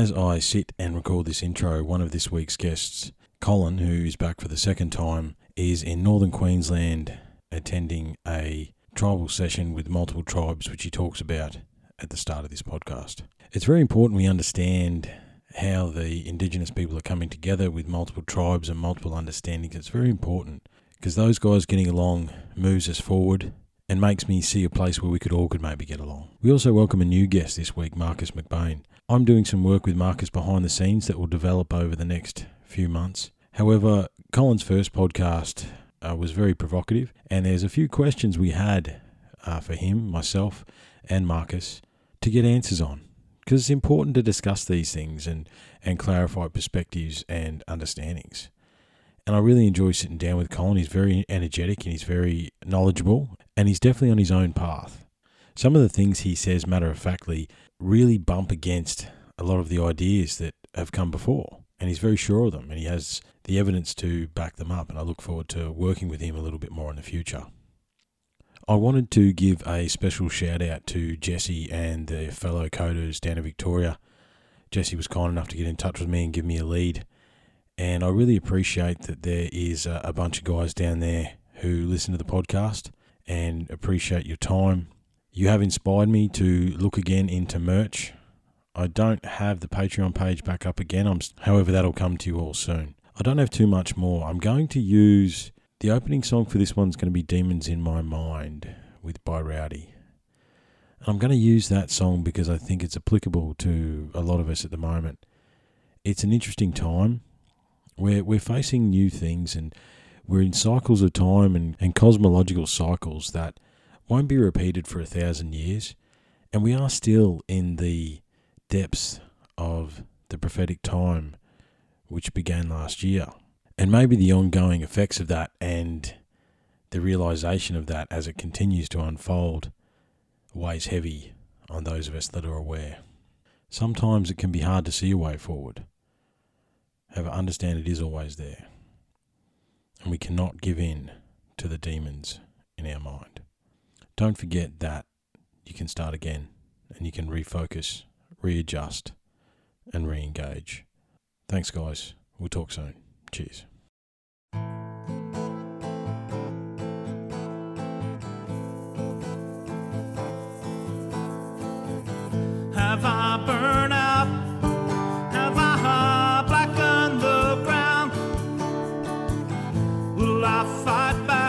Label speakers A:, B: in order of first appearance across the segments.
A: as I sit and record this intro, one of this week's guests, Colin, who is back for the second time, is in northern Queensland attending a tribal session with multiple tribes, which he talks about at the start of this podcast. It's very important we understand how the Indigenous people are coming together with multiple tribes and multiple understandings. It's very important because those guys getting along moves us forward and makes me see a place where we could all could maybe get along. We also welcome a new guest this week, Marcus McBain. I'm doing some work with Marcus behind the scenes that will develop over the next few months. However, Colin's first podcast uh, was very provocative, and there's a few questions we had uh, for him, myself, and Marcus to get answers on because it's important to discuss these things and, and clarify perspectives and understandings. And I really enjoy sitting down with Colin. He's very energetic and he's very knowledgeable, and he's definitely on his own path. Some of the things he says, matter of factly, really bump against a lot of the ideas that have come before. And he's very sure of them, and he has the evidence to back them up. And I look forward to working with him a little bit more in the future. I wanted to give a special shout out to Jesse and the fellow coders down in Victoria. Jesse was kind enough to get in touch with me and give me a lead. And I really appreciate that there is a bunch of guys down there who listen to the podcast and appreciate your time. You have inspired me to look again into merch. I don't have the Patreon page back up again. I'm, however, that'll come to you all soon. I don't have too much more. I'm going to use the opening song for this one's going to be Demons in My Mind with By Rowdy. And I'm going to use that song because I think it's applicable to a lot of us at the moment. It's an interesting time. We're, we're facing new things and we're in cycles of time and, and cosmological cycles that won't be repeated for a thousand years. And we are still in the depths of the prophetic time which began last year and maybe the ongoing effects of that and the realization of that as it continues to unfold weighs heavy on those of us that are aware. Sometimes it can be hard to see a way forward. However, understand it is always there. And we cannot give in to the demons in our mind. Don't forget that you can start again and you can refocus, readjust, and re engage. Thanks, guys. We'll talk soon. Cheers.
B: Have I I fight back,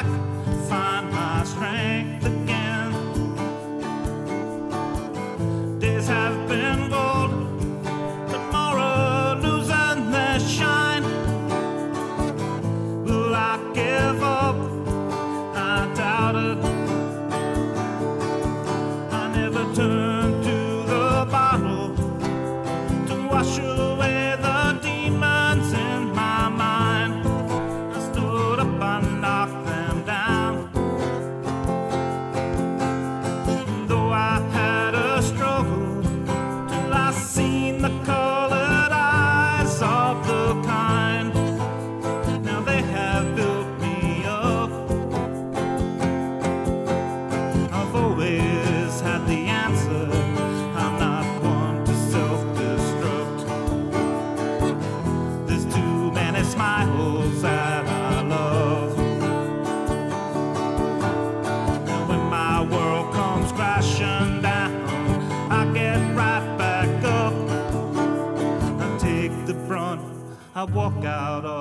B: out of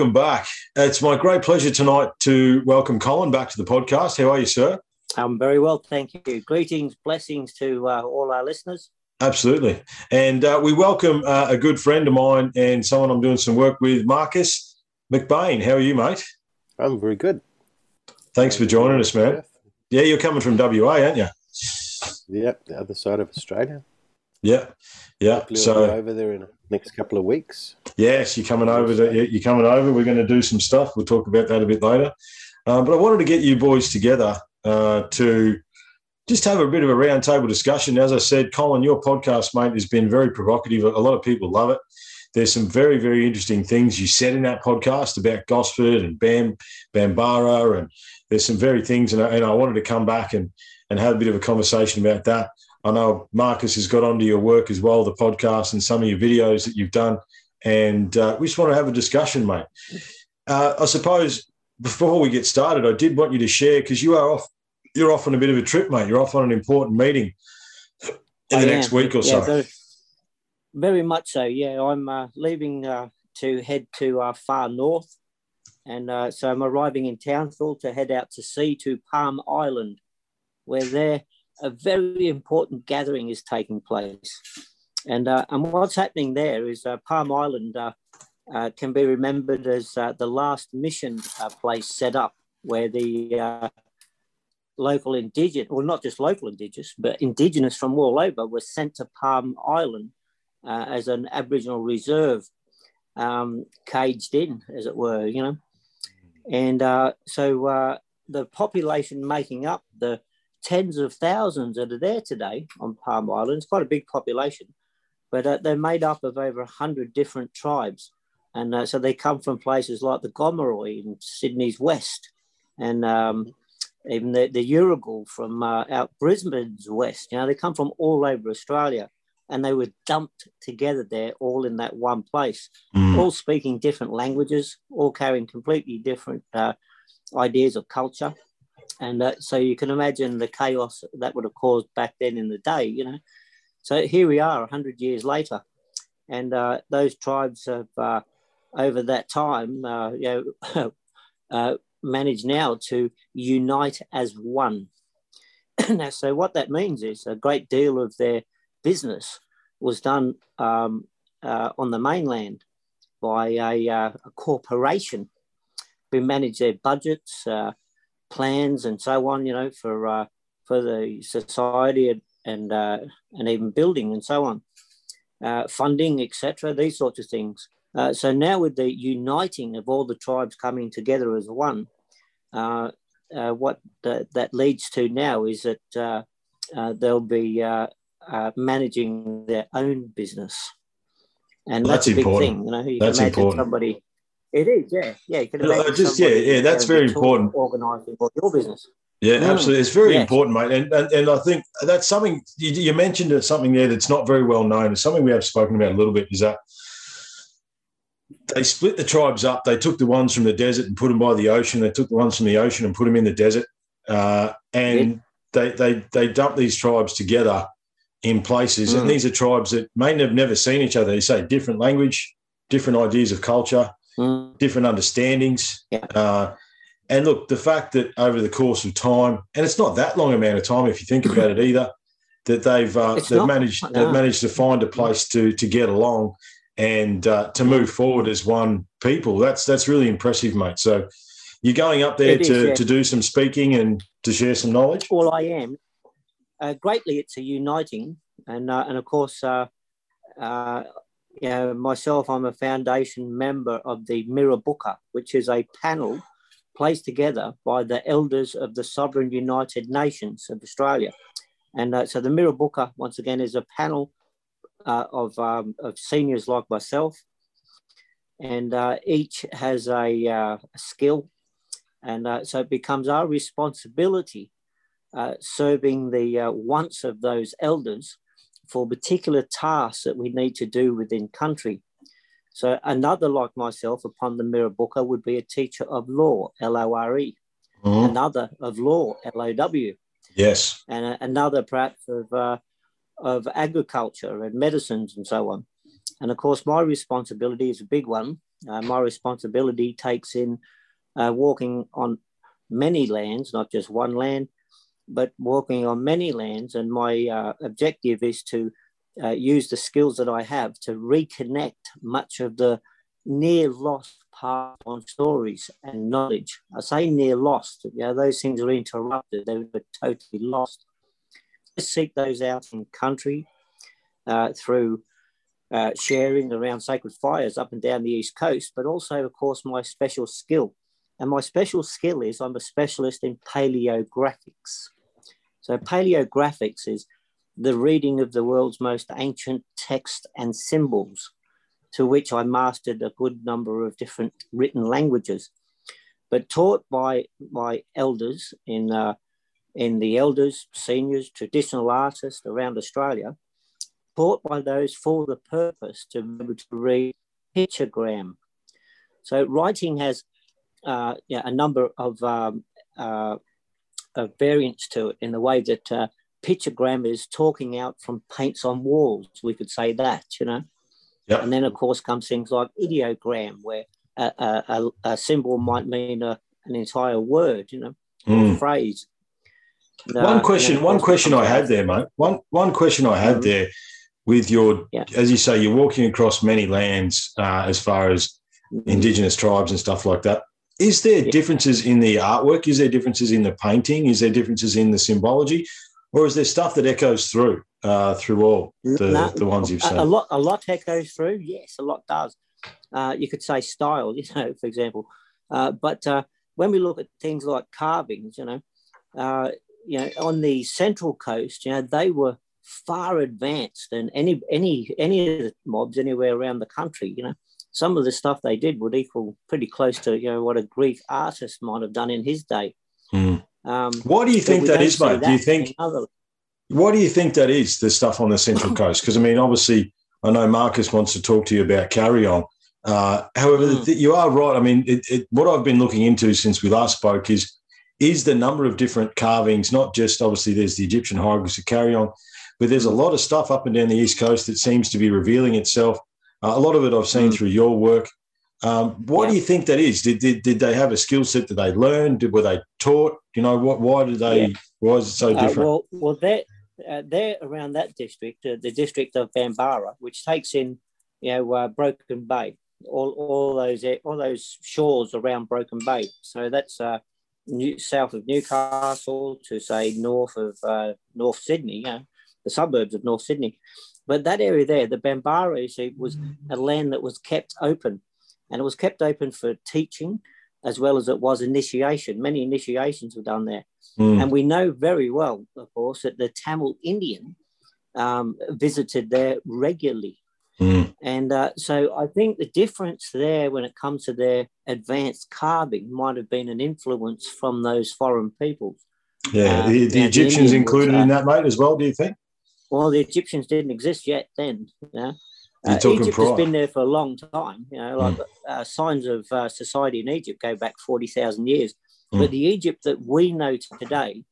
C: Welcome back. It's my great pleasure tonight to welcome Colin back to the podcast. How are you, sir?
D: I'm very well, thank you. Greetings, blessings to uh, all our listeners.
C: Absolutely. And uh, we welcome uh, a good friend of mine and someone I'm doing some work with, Marcus McBain. How are you, mate?
E: I'm very good.
C: Thanks for joining us, man. Yeah, you're coming from WA, aren't you?
E: Yep, the other side of Australia.
C: Yeah, yeah.
E: Hopefully I'll be
C: So
E: over there in the next couple of weeks.
C: yes, you're coming over. To, you're coming over. We're going to do some stuff. We'll talk about that a bit later. Um, but I wanted to get you boys together uh, to just have a bit of a roundtable discussion. As I said, Colin, your podcast, mate, has been very provocative. A lot of people love it. There's some very, very interesting things you said in that podcast about Gosford and Bam, Bambara, and there's some very things. And I, and I wanted to come back and and have a bit of a conversation about that. I know Marcus has got onto your work as well, the podcast and some of your videos that you've done, and uh, we just want to have a discussion, mate. Uh, I suppose before we get started, I did want you to share because you are off. You're off on a bit of a trip, mate. You're off on an important meeting in
D: I
C: the next
D: am.
C: week or
D: Yeah,
C: so.
D: very, very much so. Yeah, I'm uh, leaving uh, to head to uh, far north, and uh, so I'm arriving in Townsville to head out to sea to Palm Island, where there a very important gathering is taking place. And uh, and what's happening there is uh, Palm Island uh, uh, can be remembered as uh, the last mission uh, place set up, where the local indigenous, well, not just local indigenous, but indigenous from all over were sent to Palm Island as an Aboriginal reserve, um, caged in, as it were, you know. And so the population making up the tens of thousands that are there today on Palm Island, it's quite a big population, but uh, they're made up of over 100 different tribes. And uh, so they come from places like the Gomeroi in Sydney's west, and um, even the, the Urugal from uh, out Brisbane's west. You know, they come from all over Australia and they were dumped together there, all in that one place,
C: Mm.
D: all speaking different languages, all carrying completely different uh, ideas of culture. And uh, so you can imagine the chaos that would have caused back then in the day, you know. So here we are, 100 years later. And uh, those tribes have, uh, over that time, uh, you know, uh, managed now to unite as one. now, so what that means is a great deal of their business was done um, uh, on the mainland by a, a corporation who managed their budgets, plans, and so on. You know, for uh, for the society and uh, and even building and so on, uh, funding, etc. These sorts of things. Uh, so now with the uniting of all the tribes coming together as one, uh, uh, what the, that leads to now is that uh, uh, they'll be uh, uh, managing their own business, and
C: Well,
D: that's,
C: that's
D: a big
C: important.
D: thing. You know, you
C: That's
D: can imagine
C: important.
D: somebody. It is, yeah, yeah. Can
C: just- yeah, yeah, that's very important.
D: Organising your business.
C: Yeah,
D: Mm.
C: absolutely. It's very
D: Yes.
C: important, mate. And, and and I think that's something you, you mentioned. Something there that's not very well known. It's something we have spoken about a little bit. Is that they split the tribes up. They took the ones from the desert and put them by the ocean. They took the ones from the ocean and put them in the desert. Uh, and they they they dumped these tribes together in places.
D: Mm.
C: And these are tribes that may have never seen each other. They say different language, different ideas of culture
D: Mm.
C: different understandings.
D: Yeah.
C: Uh, and look, the fact that over the course of time, and it's not that long amount of time if you think about it either, that they've uh, they've
D: not,
C: managed
D: no.
C: they've managed to find a place to to get along and uh, to move forward as one people. That's that's really impressive, mate. So you're going up there
D: It is,
C: to
D: yeah.
C: to do some speaking and to share some knowledge.
D: all I am. Uh, greatly, it's a uniting, and uh, and of course, uh, myself, I'm a foundation member of the Mirrabooka, which is a panel placed together by the elders of the Sovereign United Nations of Australia. And uh, so the Mirrabooka, once again, is a panel uh, of, um, of seniors like myself. And uh, each has a, uh, skill. And uh, so it becomes our responsibility serving the wants of those elders for particular tasks that we need to do within country. So another like myself upon the Mirrabooka would be a teacher of law, L-O-R-E, mm-hmm. another of law, L-O-W.
C: Yes.
D: And a, another perhaps of, uh, of agriculture and medicines and so on. And of course, my responsibility is a big one. Uh, my responsibility takes in uh, walking on many lands, not just one land, but walking on many lands. And my uh, objective is to uh, use the skills that I have to reconnect much of the near lost part on stories and knowledge. I say near lost, you know, those things are interrupted, they were totally lost. Just seek those out in country uh, through uh, sharing around sacred fires up and down the East Coast, but also, of course, my special skill. And my special skill is I'm a specialist in paleographics. So, paleographics is the reading of the world's most ancient texts and symbols, to which I mastered a good number of different written languages, but taught by my elders in, uh, in the elders, seniors, traditional artists around Australia, taught by those for the purpose to be able to read pictogram. So writing has uh, yeah, a number of, um, uh, of variance to it in the way that uh, pictogram is talking out from paints on walls. We could say that, you know.
C: Yep.
D: And then, of course, comes things like ideogram, where a, a, a symbol might mean a, an entire word, you know, mm. phrase.
C: And, one question, one question I had there, mate. One one question I had mm-hmm. there with your, yeah. as you say, you're walking across many lands uh, as far as mm-hmm. indigenous tribes and stuff like that. Is there differences in the artwork? Is there differences in the painting? Is there differences in the symbology? or is there stuff that echoes through uh, through all the, no, the ones you've seen?
D: A, lot, a lot echoes through. Yes, a lot does. Uh, you could say style, you know, for example. Uh, but uh, when we look at things like carvings, you know, uh, you know, on the central coast, you know, they were far advanced than any any any of the mobs anywhere around the country. You know, some of the stuff they did would equal pretty close to you know what a Greek artist might have done in his day.
C: Mm. Um, Why do you think that is, mate? Do you think? Other... What do you think that is? The stuff on the Central Coast? Because I mean, obviously, I know Marcus wants to talk to you about Kariong. Uh, however, mm. you are right. I mean, it, it, what I've been looking into since we last spoke is is the number of different carvings. Not just obviously there's the Egyptian hieroglyphs of Kariong, but there's a lot of stuff up and down the east coast that seems to be revealing itself. Uh, a lot of it I've seen mm. through your work. Um, what yeah. do you think that is? Did, did, did they have a skill set that they learned? Did, were they taught? You know, what? Why did they? Yeah. Why is it so uh, different?
D: Uh, well, well, they're, uh, they're around that district, uh, the district of Bambara, which takes in, you know, uh, Broken Bay, all, all those all those shores around Broken Bay. So that's uh, new, south of Newcastle to say north of North Sydney, you know, the suburbs of North Sydney. But that area there, the Bambara, see, was a land that was kept open and it was kept open for teaching as well as it was initiation. Many initiations were done there. Mm. And we know very well, of course, that the Tamil Indian um, visited there regularly. Mm. And uh, so I think the difference there when it comes to their advanced carving might have been an influence from those foreign peoples.
C: Yeah, uh, the, the Egyptians included was, uh, in that, mate, as well, do you think?
D: Well, the Egyptians didn't exist yet then. Yeah. Uh, Egypt has been there for a long time. You know, like mm. uh, signs of uh, society in Egypt go back forty thousand years. Mm. But the Egypt that we know today,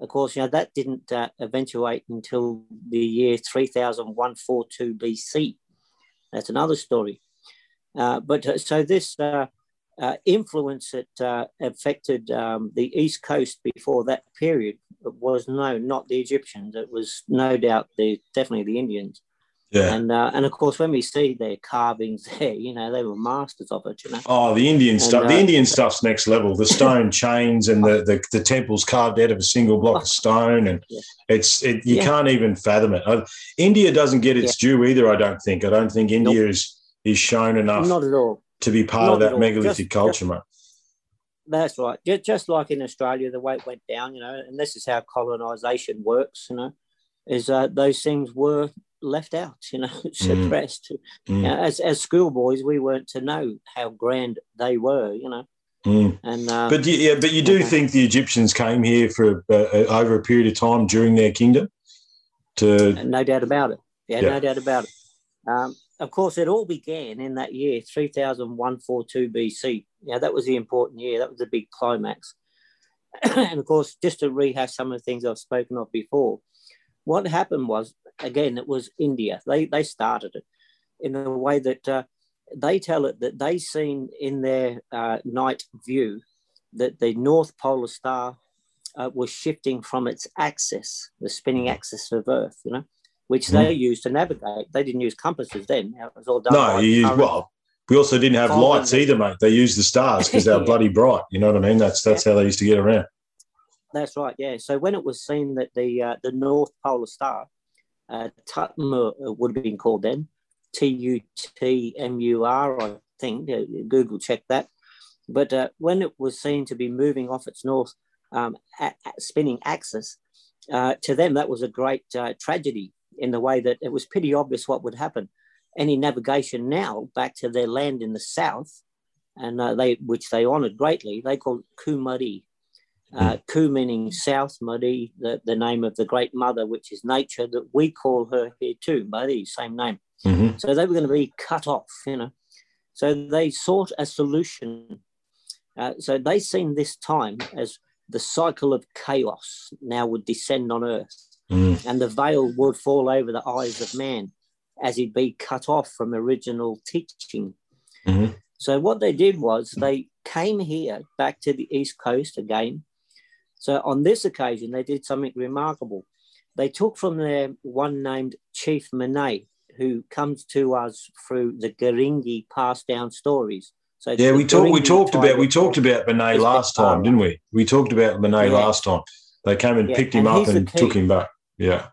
D: of course, you know that didn't uh, eventuate until the year three thousand one four two BC. That's another story. Uh, but uh, so this influence that affected um, the East Coast before that period was no, not the Egyptians. It was no doubt the definitely the Indians.
C: Yeah.
D: And uh, and of course, when we see their carvings there, you know, they were masters of it. You know.
C: Oh, the Indian
D: And,
C: stuff.
D: uh,
C: the Indian stuff's next level. The stone chains and the, the the temples carved out of a single block of stone, and
D: Yeah.
C: it's it, you
D: Yeah.
C: can't even fathom it. Uh, India doesn't get its due either. I don't think. I don't think India is is shown enough
D: Not at all.
C: To be part
D: not
C: of that megalithic
D: Just-
C: culture, mate.
D: That's right. Just, just like in Australia, the weight went down, you know, and this is how colonisation works, you know, is uh, those things were left out, you know, suppressed.
C: Mm.
D: You know, as as schoolboys, we weren't to know how grand they were, you know,
C: Mm.
D: and uh,
C: But you, yeah, but you do
D: Okay.
C: think the Egyptians came here for uh, over a period of time during their kingdom to
D: no doubt about it. Yeah,
C: Yeah.
D: no doubt about it. Um, of course, it all began in that year, 3142 BC. Yeah, that was the important year. That was the big climax. and of course, just to rehash some of the things I've spoken of before, what happened was, again, it was India. They, they started it in the way that uh, they tell it that they seen in their uh, night view that the North Polar Star uh, was shifting from its axis, the spinning axis of Earth, you know, which they used to navigate. They didn't use compasses then. It was all done.
C: no, you
D: used,
C: well. We also didn't have lights
D: the-
C: either, mate. They used the stars because they were
D: Yeah.
C: bloody bright. You know what I mean? That's that's how they used to get around.
D: That's right. Yeah. So when it was seen that the uh, the North Polar Star, uh, Tutmur would have been called then, T U T M U R, I think. Google check that. But uh, when it was seen to be moving off its north um, a- a- spinning axis, uh, to them that was a great uh, tragedy in the way that it was pretty obvious what would happen. Any navigation now back to their land in the south, and uh, they which they honoured greatly, they called Kumari. Uh, Ku meaning south, Mari, the, the name of the great mother, which is nature, that we call her here too, Mari, same name.
C: hmm
D: So they were going to be cut off, you know. So they sought a solution. Uh, so they seen this time as the cycle of chaos now would descend on earth
C: Mm.
D: and the veil would fall over the eyes of man as he'd be cut off from original teaching.
C: Mhm.
D: So what they did was they came here back to the east coast again. So on this occasion, they did something remarkable. They took from there one named Chief Monet, who comes to us through the Garingai passed down stories. So
C: Yeah, we talked. We talked about. We talked about
D: It's
C: last time, didn't we? We talked about Benet
D: Yeah.
C: last time. They came and
D: Yeah,
C: picked him
D: and
C: up and took him back. Yeah,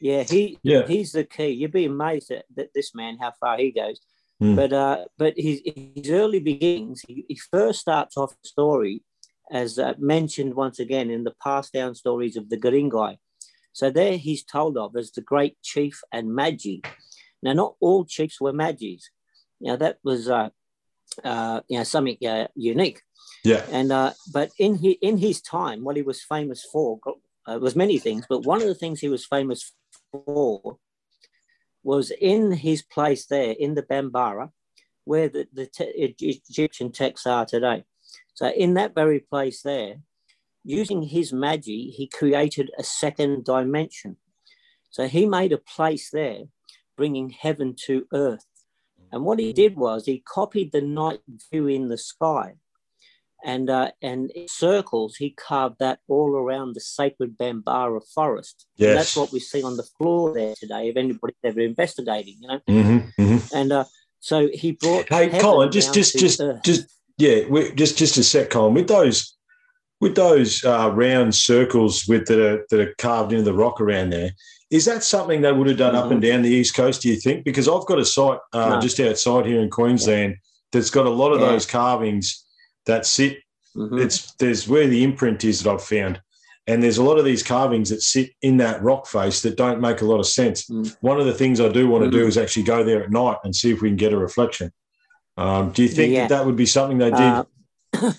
D: Yeah, he
C: Yeah.
D: he's the key. You'd be amazed at, that this man how far he goes.
C: Hmm.
D: But uh, but his his early beginnings, he, he first starts off the story as uh, mentioned once again in the passed down stories of the Garingai. So there he's told of as the great chief and Magi. Now, not all chiefs were Magis. Now that was uh, uh, you know something uh, unique.
C: yeah,
D: And uh, but in his, in his time, what he was famous for uh, was many things. But one of the things he was famous for was in his place there in the Bambara, where the, the te- Egyptian texts are today. So in that very place there, using his magi, he created a second dimension. So he made a place there, bringing heaven to earth. And what he did was he copied the night view in the sky and uh, and circles he carved that all around the sacred Bambara forest. And
C: Yes.
D: that's what we see on the floor there today. If anybody's ever investigating, you know,
C: hmm hmm
D: and uh, so he brought.
C: Hey, Colin, just, just, just,
D: earth.
C: just, yeah, we, just, just a sec, Colin. With those, with those uh, round circles with that are, that are carved into the rock around there, is that something they would have done up
D: Mhm.
C: and down the east coast? Do you think? Because I've got a site uh,
D: No.
C: just outside here in Queensland that's got a lot of
D: Yeah.
C: those carvings that sit.
D: Mhm.
C: It's there's where the imprint is that I've found. And there's a lot of these carvings that sit in that rock face that don't make a lot of sense.
D: Mm.
C: One of the things I do want to do
D: Mhm.
C: is actually go there at night and see if we can get a reflection. Um, do you think
D: Yeah.
C: that that would be something they did?
D: Uh,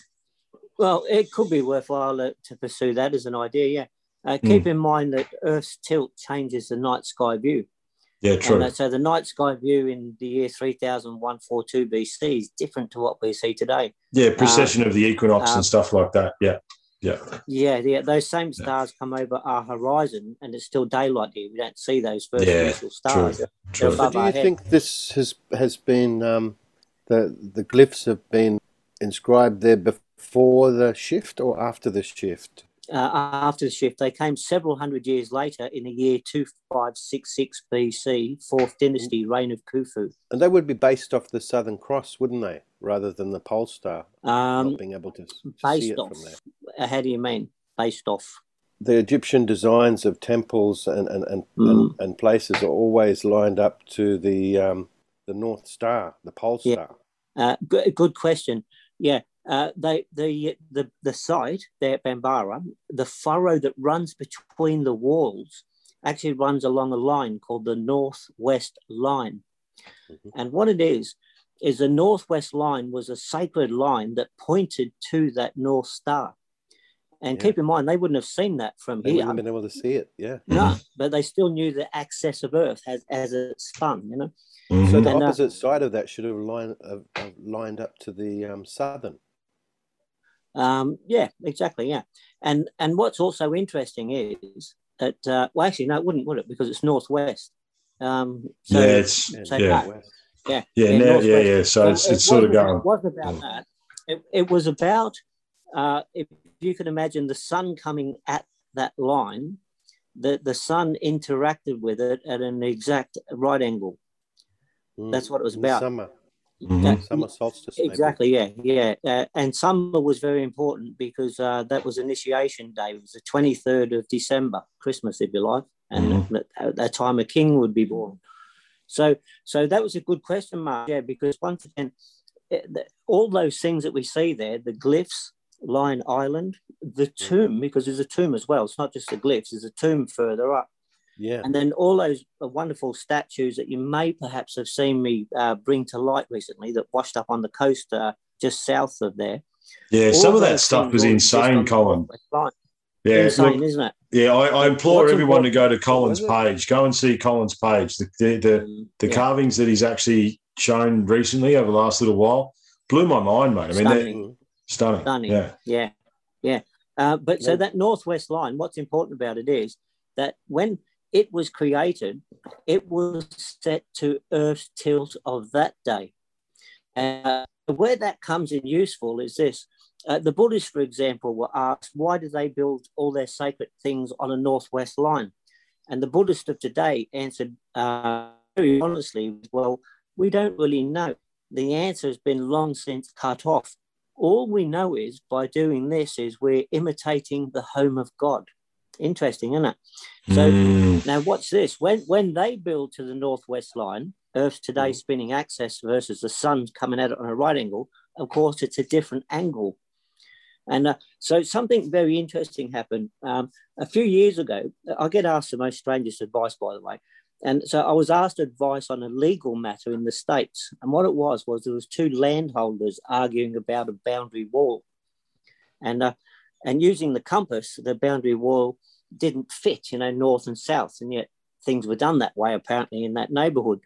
D: well, it could be worthwhile uh, to pursue that as an idea. Yeah. Uh, keep in mind that Earth's tilt changes the night sky view.
C: Yeah, true.
D: And uh, so the night sky view in the year 3142 BC is different to what we see today.
C: yeah, precession of the equinox
D: uh,
C: and stuff like that. Yeah, yeah,
D: Yeah, yeah, those same stars come over our horizon and it's still daylight here. We don't see those first
C: Yeah,
D: initial stars.
C: true. True.
E: So do
D: our
E: you
D: head.
E: think this has has been um, the the glyphs have been inscribed there before the shift or after the shift?
D: Uh, after the shift. They came several hundred years later in the year 2566 BC, fourth dynasty, reign of Khufu.
E: And they would be based off the Southern Cross, wouldn't they? Rather than the pole star,
D: Um,
E: not being able to, to see
D: based
E: it
D: off.
E: from there.
D: uh, How do you mean? Based off.
E: The Egyptian designs of temples and and, and,
D: Mm.
E: and, and places are always lined up to the um, the North Star, the pole
D: Yeah.
E: star.
D: Uh, good, good question. Yeah, uh, they the the the site there at Bambara, the furrow that runs between the walls actually runs along a line called the northwest line,
E: Mhm.
D: and what it is is the northwest line was a sacred line that pointed to that north star. And
E: Yeah.
D: keep in mind, they wouldn't have seen that from
E: They
D: here.
E: wouldn't have been able to see it. Yeah.
D: No, but they still knew the axis of Earth as, as it spun, you know.
E: So
A: Mhm.
E: the
D: And, uh,
E: opposite side of that should have lined have, have lined up to the um, southern.
D: Um, yeah, exactly. Yeah, and and what's also interesting is that uh, well, actually, no, it wouldn't, would it? Because it's northwest. Um, so,
A: yeah, it's
E: Yeah.
D: so
A: yeah.
D: no, yeah,
A: yeah,
D: yeah,
A: now, yeah, yeah. So
D: Well,
A: it's,
D: it
A: sort of
D: wasn't-
A: going.
D: It wasn't about
A: Mm.
D: that. It, it was about uh, if you can imagine the sun coming at that line, the the sun interacted with it at an exact right angle.
E: Mm.
D: That's what it was
E: In
D: about.
E: Summer,
A: Mhm.
D: That-
E: summer solstice. maybe.
D: Exactly. Yeah. Yeah. Uh, and summer was very important because uh, that was initiation day. It was the twenty third of December, Christmas, if you like, and
A: Mhm.
D: at that time a king would be born. So, so that was a good question mark. Yeah, because once again, all those things that we see there, the glyphs, Lion Island, the tomb, because there's a tomb as well. It's not just the glyphs. There's a tomb further up.
E: Yeah.
D: And then all those wonderful statues that you may perhaps have seen me uh, bring to light recently that washed up on the coast uh, just south of there.
A: Yeah,
D: All
A: some of that stuff was insane, Colin. Yeah,
D: insane,
A: look,
D: isn't it?
A: yeah. I, I implore
D: What's
A: everyone to go to Colin's page. Go and see Colin's page. The the the,
D: Um,
A: the
D: yeah,
A: carvings that he's actually shown recently over the last little while blew my mind, mate. I mean, they're
D: Stunning.
E: Mm.
A: stunning.
D: stunning.
A: Yeah.
D: Yeah, yeah. Uh, but so that northwest line, what's important about it is that when it was created, it was set to Earth's tilt of that day. Uh, where that comes in useful is this. Uh, the Buddhists, for example, were asked, why do they build all their sacred things on a northwest line? And the Buddhist of today answered uh, very honestly, well, we don't really know. The answer has been long since cut off all we know is by doing this is we're imitating the home of God. Interesting, isn't it? So
A: Mm,
D: now watch this. When when they build to the northwest line, Earth today
E: Mhm.
D: spinning axis versus the sun coming at it on a right angle, of course it's a different angle. And uh, so something very interesting happened um, a few years ago. I get asked the most strangest advice, by the way. And so I was asked advice on a legal matter in the States. And what it was, was there was two landholders arguing about a boundary wall. And, uh, and using the compass, the boundary wall didn't fit, you know, north and south. And yet things were done that way, apparently, in that neighborhood.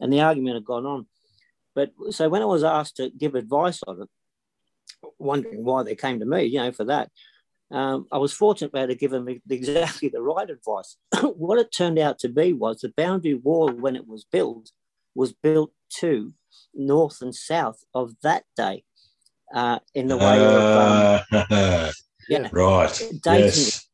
D: And the argument had gone on. But so when I was asked to give advice on it, wondering why they came to me, you know, for that, um, I was fortunate able to give them exactly the right advice. what it turned out to be was the boundary wall, when it was built, was built to north and south of that day uh, in the way of um,
A: uh,
D: yeah,
A: right.
D: dating
A: Yes.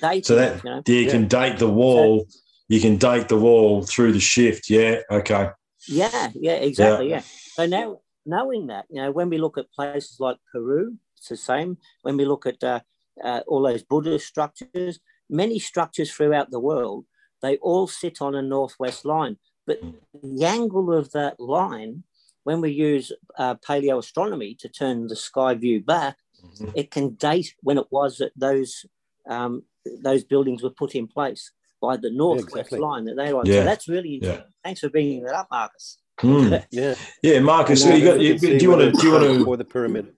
D: dating
A: So that
D: you know.
A: you
E: Yeah.
A: can date the wall. You can date the wall through the shift. Yeah. Okay.
D: Yeah, yeah, exactly. Yeah. So now knowing that, you know, when we look at places like Peru, it's the same. When we look at uh, uh, all those Buddhist structures, many structures throughout the world, they all sit on a northwest line. But the angle of that line, when we use uh, paleoastronomy to turn the sky view back,
A: Mhm.
D: it can date when it was that those um, those buildings were put in place by the northwest
E: exactly.
D: line that they were.
A: Yeah.
D: So that's really
A: Yeah.
D: interesting. Thanks for bringing that up, Marcus.
A: Hmm.
E: Yeah.
A: Yeah, Marcus.
D: And, uh,
A: you got, you, do you want to? Do you want to?
E: before the pyramid?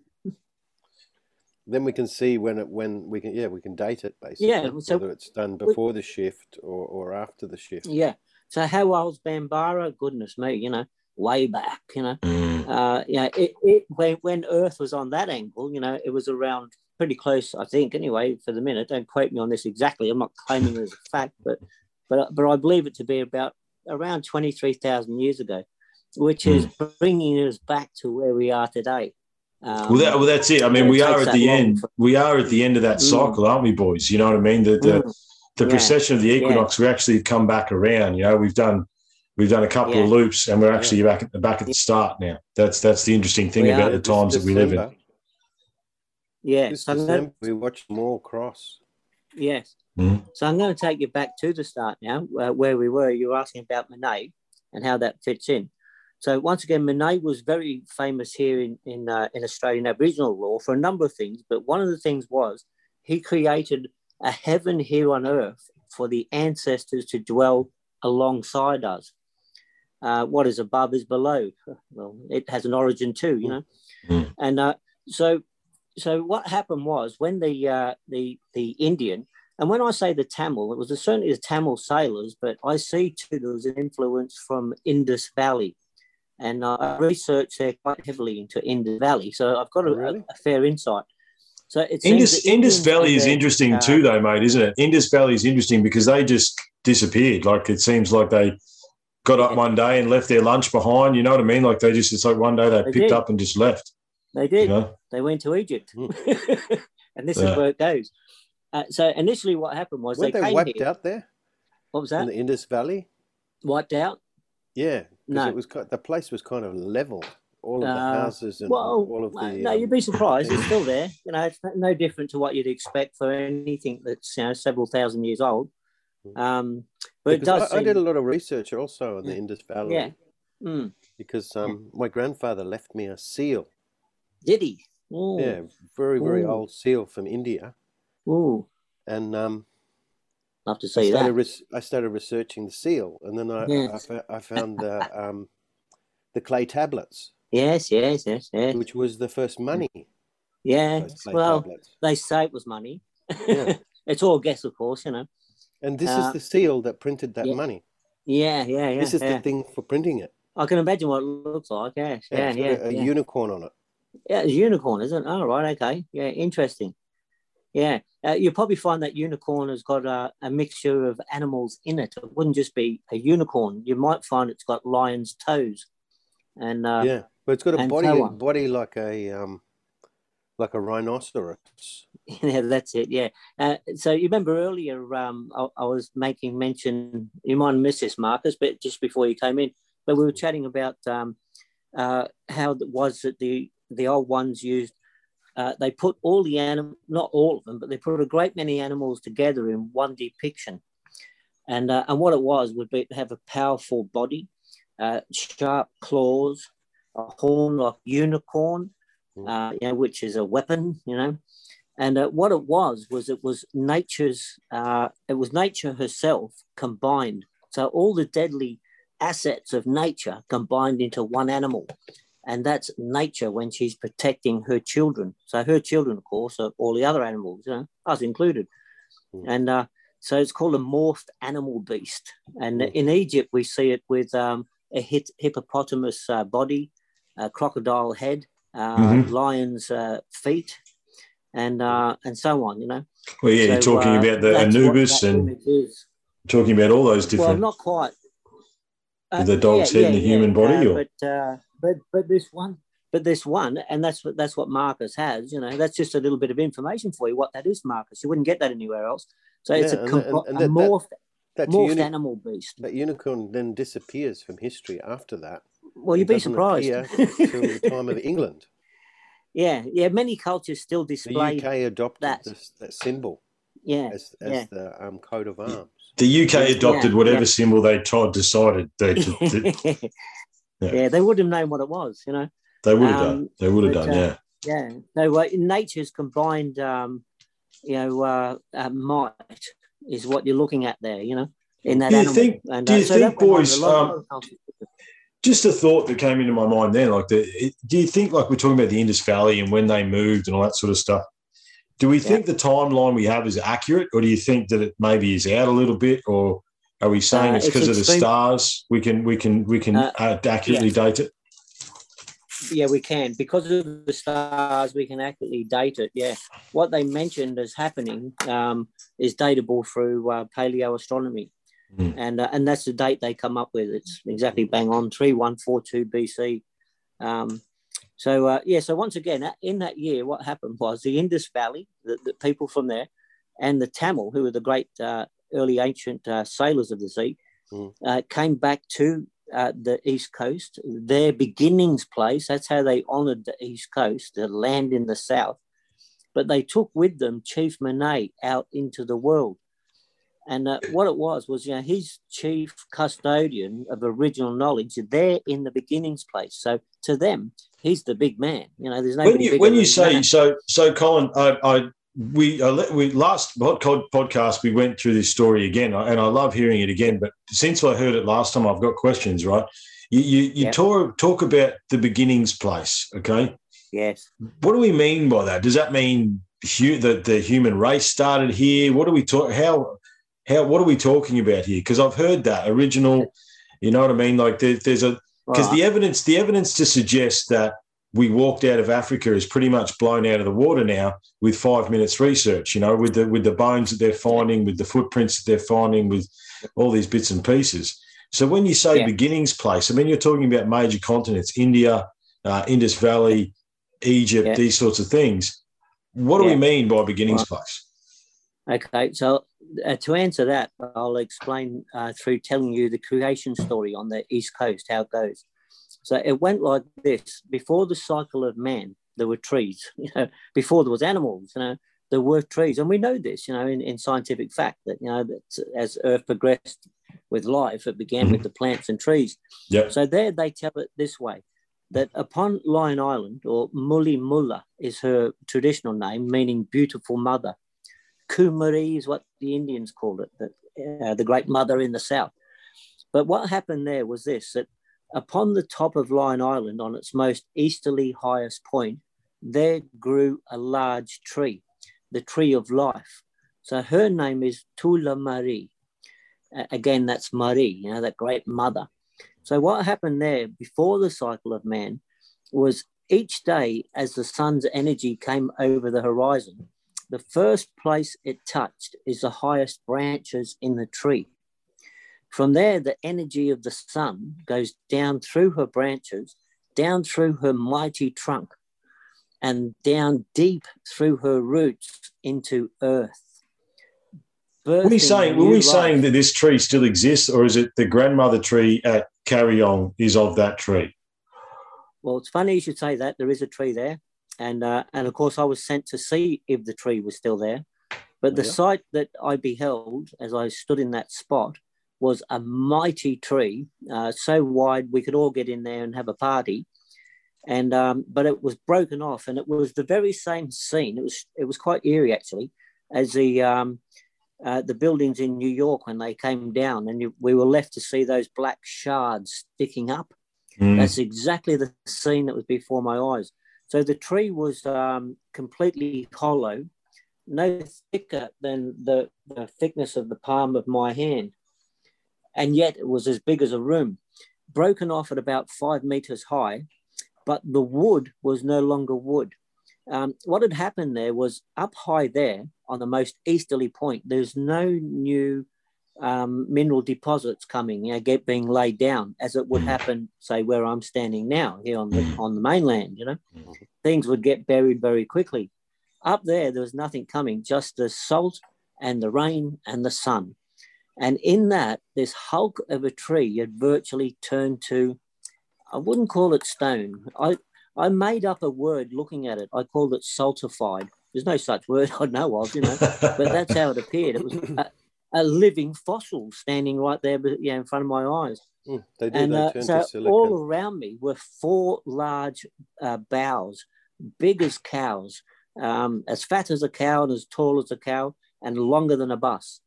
E: Then we can see when it when we can yeah we can date it basically
D: Yeah, so-
E: whether it's done before the shift or, or after the shift.
D: Yeah. So how old's Bambara? Goodness me, you know, way back, you know.
A: Mm,
D: Uh, yeah, it, it when when Earth was on that angle, you know, it was around pretty close, I think. Anyway, for the minute, don't quote me on this exactly. I'm not claiming it as a fact, but but but I believe it to be about around twenty three thousand years ago, which is bringing us back to where we are today. Um,
C: Well, that, well, that's it. I mean, we are at the end.
D: for-
C: We are at the end of that
D: Mm.
C: cycle, aren't we, boys? You know what I mean? The the,
D: Mm,
C: the
D: Yeah.
C: precession of the equinox, we actually come back around. You know, we've done we've done a couple of loops, and we're actually back at the back at the start now. That's that's the interesting thing
D: We
C: about
D: are.
C: the times that we live in.
E: December-
D: yeah.
E: This
D: So
E: December, we watched more cross.
D: yes.
C: Mhm.
D: So I'm going to take you back to the start now, uh, where we were. You were asking about Monet and how that fits in. So once again, Monet was very famous here in in, uh, in Australian Aboriginal law for a number of things, but one of the things was he created a heaven here on earth for the ancestors to dwell alongside us. Uh, what is above is below. Well, it has an origin too, you know.
C: Mm.
D: And uh, so, so what happened was when the uh, the the Indian and when I say the Tamil, it was certainly the Tamil sailors, but I see too there was an influence from Indus Valley. And I researched there quite heavily into Indus Valley. So I've got a,
E: really?
D: a fair insight. So it seems
C: Indus Indus Valley is interesting
D: uh,
C: too, though, mate, isn't it? Indus Valley is interesting because they just disappeared. Like it seems like they got up one day and left their lunch behind. You know what I mean? Like they just it's like one day they,
D: They
C: picked
D: did.
C: up and just left.
D: They
C: You
D: did.
C: know?
D: They went to Egypt. and this
C: Yeah.
D: is where it goes. Uh, so initially what happened was
E: Weren't
D: they
E: they
D: came
E: wiped
D: here.
E: out there
D: What was that?
E: in the Indus Valley?
D: Wiped out?
E: Yeah, because
D: No.
E: it was ki- the place was kind of level. All of the
D: Uh,
E: houses and
D: Well,
E: all of the.
D: no,
E: um,
D: you'd be surprised. It's still there. You know, it's no different to what you'd expect for anything that's you know several thousand years old. Um, but it does.
E: I, I did a lot of research also on the Indus Valley.
D: Yeah. Mm,
E: Because um, my grandfather left me a seal.
D: did he? Ooh.
E: Yeah, very very
D: Ooh.
E: old seal from India,
D: Ooh,
E: and um,
D: love to
E: I
D: see
E: started
D: that.
E: res- I started researching the seal, and then I
D: Yeah.
E: I, I found the um, the clay tablets,
D: Yes, yes, yes, yes.
E: which was the first money.
D: Yeah. Well,
E: tablets.
D: they say it was money.
E: Yeah.
D: it's all guess, of course. You know.
E: And this
D: Uh,
E: is the seal that printed that
D: yeah,
E: money.
D: Yeah, yeah, yeah.
E: this is
D: yeah.
E: the thing for printing it.
D: I can imagine what it looks like. Yes,
E: Yeah,
D: yeah,
E: a, unicorn on it.
D: Yeah, it's a unicorn, isn't it? Oh, right, okay. Yeah, interesting. Yeah, uh, you'll probably find that unicorn has got a, a mixture of animals in it. It wouldn't just be a unicorn. You might find it's got lion's toes, and uh,
E: yeah, but it's got a body
D: so
E: body like a um, like a rhinoceros.
D: yeah, that's it. Yeah. Uh, so you remember earlier, um, I, I was making mention. You might have missed this, Marcus, but just before you came in, but we were chatting about um, uh, how it was that the the old ones used. Uh, they put all the animal, not all of them, but they put a great many animals together in one depiction, and uh, and what it was would be to have a powerful body, uh, sharp claws, a horn like unicorn, uh, you know, which is a weapon, you know. And uh, what it was was it was nature's, uh, it was nature herself combined. So all the deadly assets of nature combined into one animal, and that's nature when she's protecting her children. So her children, of course, are all the other animals, you know, us included.
E: Mm.
D: And uh, so it's called a morphed animal beast. And
E: Mm.
D: in Egypt, we see it with um, a hit, hippopotamus uh, body, a crocodile head, uh,
C: Mhm.
D: lion's uh, feet, and uh, and so on. You know.
C: Well, yeah, you're talking
D: uh,
C: about the Anubis and talking about all those different.
D: Well, not quite. Uh,
C: The dog's head and the human body,
D: uh,
C: or-
D: but uh, but but this one, but this one, and that's what that's what Marcus has. You know, that's just a little bit of information for you. What that is, Marcus. You wouldn't get that anywhere else. So it's
E: Yeah,
D: a,
E: and-
D: compo-
E: and- and
D: a
E: that- that- That
D: morphed
E: uni-
D: animal beast.
E: that unicorn then disappears from history after that.
D: Well, you'd be surprised.
E: appear Till the time of England,
D: yeah, yeah. Many cultures still
E: the
D: display.
E: UK adopted
D: that.
E: this, that symbol
D: yeah,
E: as, as
D: yeah.
E: the um, coat of arms.
C: the UK adopted
D: Yeah,
C: whatever
D: yeah.
C: symbol they tried decided they they,
D: yeah.
C: Yeah.
D: they wouldn't have known what it was. You know.
C: they would have
D: Um,
C: done. They would have done.
D: uh,
C: Yeah.
D: Yeah. So uh, nature's combined, um, you know, uh, uh, might is what you're looking at there. You know, in that
C: Do you
D: animal.
C: think-
D: and,
C: do you
D: so
C: think,
D: that went on
C: boys, um,
D: lot of cultures.
C: Just a thought that came into my mind then like the, it, do you think like we're talking about the indus valley and when they moved and all that sort of stuff do we think the timeline we have is accurate or do you think that it maybe is out a little bit or are we saying
D: Uh,
C: it's because of the
D: extreme-
C: stars? We can we can we can
D: Uh,
C: uh, accurately date it?
D: Yeah, we can. Because of the stars. We can accurately date it. Yeah, what they mentioned as happening um, is datable through uh, paleoastronomy,
C: Mm.
D: and uh, and that's the date they come up with. It's exactly bang on three one four two BC. Um, So uh, yeah, so once again, in that year, what happened was the Indus Valley, the, the people from there, and the Tamil, who were the great uh, early ancient uh, sailors of the sea,
E: Mm.
D: uh, came back to uh, the East Coast, their beginnings place. That's how they honoured the East Coast, the land in the South. But they took with them Chief Monet out into the world. And uh, what it was was, you know, he's chief custodian of original knowledge there in the beginnings place. So to them, he's the big man. You know, there's nobody
C: when you when you say
D: that.
C: so so colin i i we, uh, we last podcast we went through this story again and i love hearing it again but since i heard it last time i've got questions right you you, you
D: Yeah.
C: talk talk about the beginnings place okay
D: yes,
C: what do we mean by that does that mean hu- that the human race started here what do we talk how how what are we talking about here because i've heard that original you know what i mean like there, there's a because
D: right.
C: the evidence the evidence to suggest that we walked out of Africa is pretty much blown out of the water now with five minutes research. You know, with the with the bones that they're finding, with the footprints that they're finding, with all these bits and pieces. So when you say
D: Yeah.
C: beginnings place, I mean you're talking about major continents: India, uh, Indus Valley, Egypt,
D: Yeah.
C: these sorts of things. What do we mean by beginnings
D: Right.
C: place?
D: Okay, so uh, to answer that, I'll explain uh, through telling you the creation story on the East Coast, how it goes. So it went like this before the cycle of man, there were trees. You know, before there was animals, you know, there were trees. And we know this, you know, in, in scientific fact that, you know, that as Earth progressed with life, it began with the plants and trees.
C: Yep.
D: So there they tell it this way that upon Lion Island, or Muli Mulla is her traditional name, meaning beautiful mother. Kumari is what the Indians called it, the, uh, the great mother in the south. But what happened there was this that upon the top of Lion Island, on its most easterly highest point, there grew a large tree, the tree of life. So her name is Tula Marie. A- Again, that's Marie, you know, that great mother. So what happened there before the cycle of man was each day as the sun's energy came over the horizon, the first place it touched is the highest branches in the tree. From there, the energy of the sun goes down through her branches, down through her mighty trunk, and down deep through her roots into earth.
C: Were we saying were we
D: life.
C: saying that this tree still exists, or is it the grandmother tree at Kariong is of that tree?
D: Well, it's funny you should say that. There is a tree there, and uh, and of course I was sent to see if the tree was still there. But the
E: Yeah.
D: sight that I beheld as I stood in that spot was a mighty tree, uh, so wide we could all get in there and have a party. And um, but it was broken off, and it was the very same scene. It was it was quite eerie actually, as the um, uh, the buildings in New York when they came down, and you, we were left to see those black shards sticking up.
C: Mm.
D: That's exactly the scene that was before my eyes. So the tree was um, completely hollow, no thicker than the, the thickness of the palm of my hand. And yet it was as big as a room, broken off at about five meters high, but the wood was no longer wood. Um, what had happened there was up high there on the most easterly point, there's no new um, mineral deposits coming, you know, get being laid down as it would
C: Mm.
D: happen, say, where I'm standing now here on the
C: Mm.
D: on the mainland. You know,
E: Mhm.
D: things would get buried very quickly. Up there, there was nothing coming, just the salt and the rain and the sun. And in that, this hulk of a tree had virtually turned to, I wouldn't call it stone. I I made up a word looking at it. I called it saltified. There's no such word I know of, you know but that's how it appeared. It was a, a living fossil standing right there, but yeah, in front of my eyes.
E: Mm, they do.
D: And
E: they
D: uh,
E: turn
D: so all around me were four large uh, boughs, big as cows, um, as fat as a cow and as tall as a cow, and longer than a bus.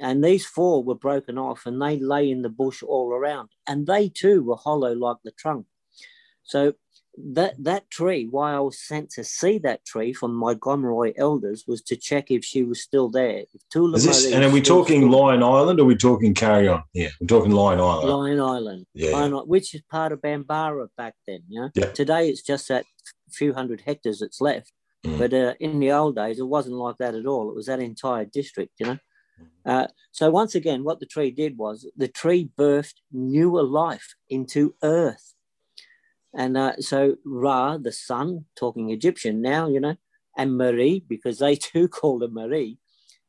D: And these four were broken off, and they lay in the bush all around, and they too were hollow like the trunk. So that that tree, why I was sent to see that tree from my Gomeroi elders, was to check if she was still there. If Tula
C: Is this, and are we talking Lion Island or are we talking Kariong? Yeah, we're talking Lion Island.
D: Lion Island,
C: Yeah.
D: Lion Island, which is part of Bambara back then. You know,
C: Yeah.
D: today it's just that few hundred hectares that's left.
C: Mm.
D: But uh, in the old days, it wasn't like that at all. It was that entire district. You know. Uh, so once again, what the tree did was the tree birthed newer life into earth. And uh, so Ra, the sun, talking Egyptian now, you know, and Marie, because they too called her Marie,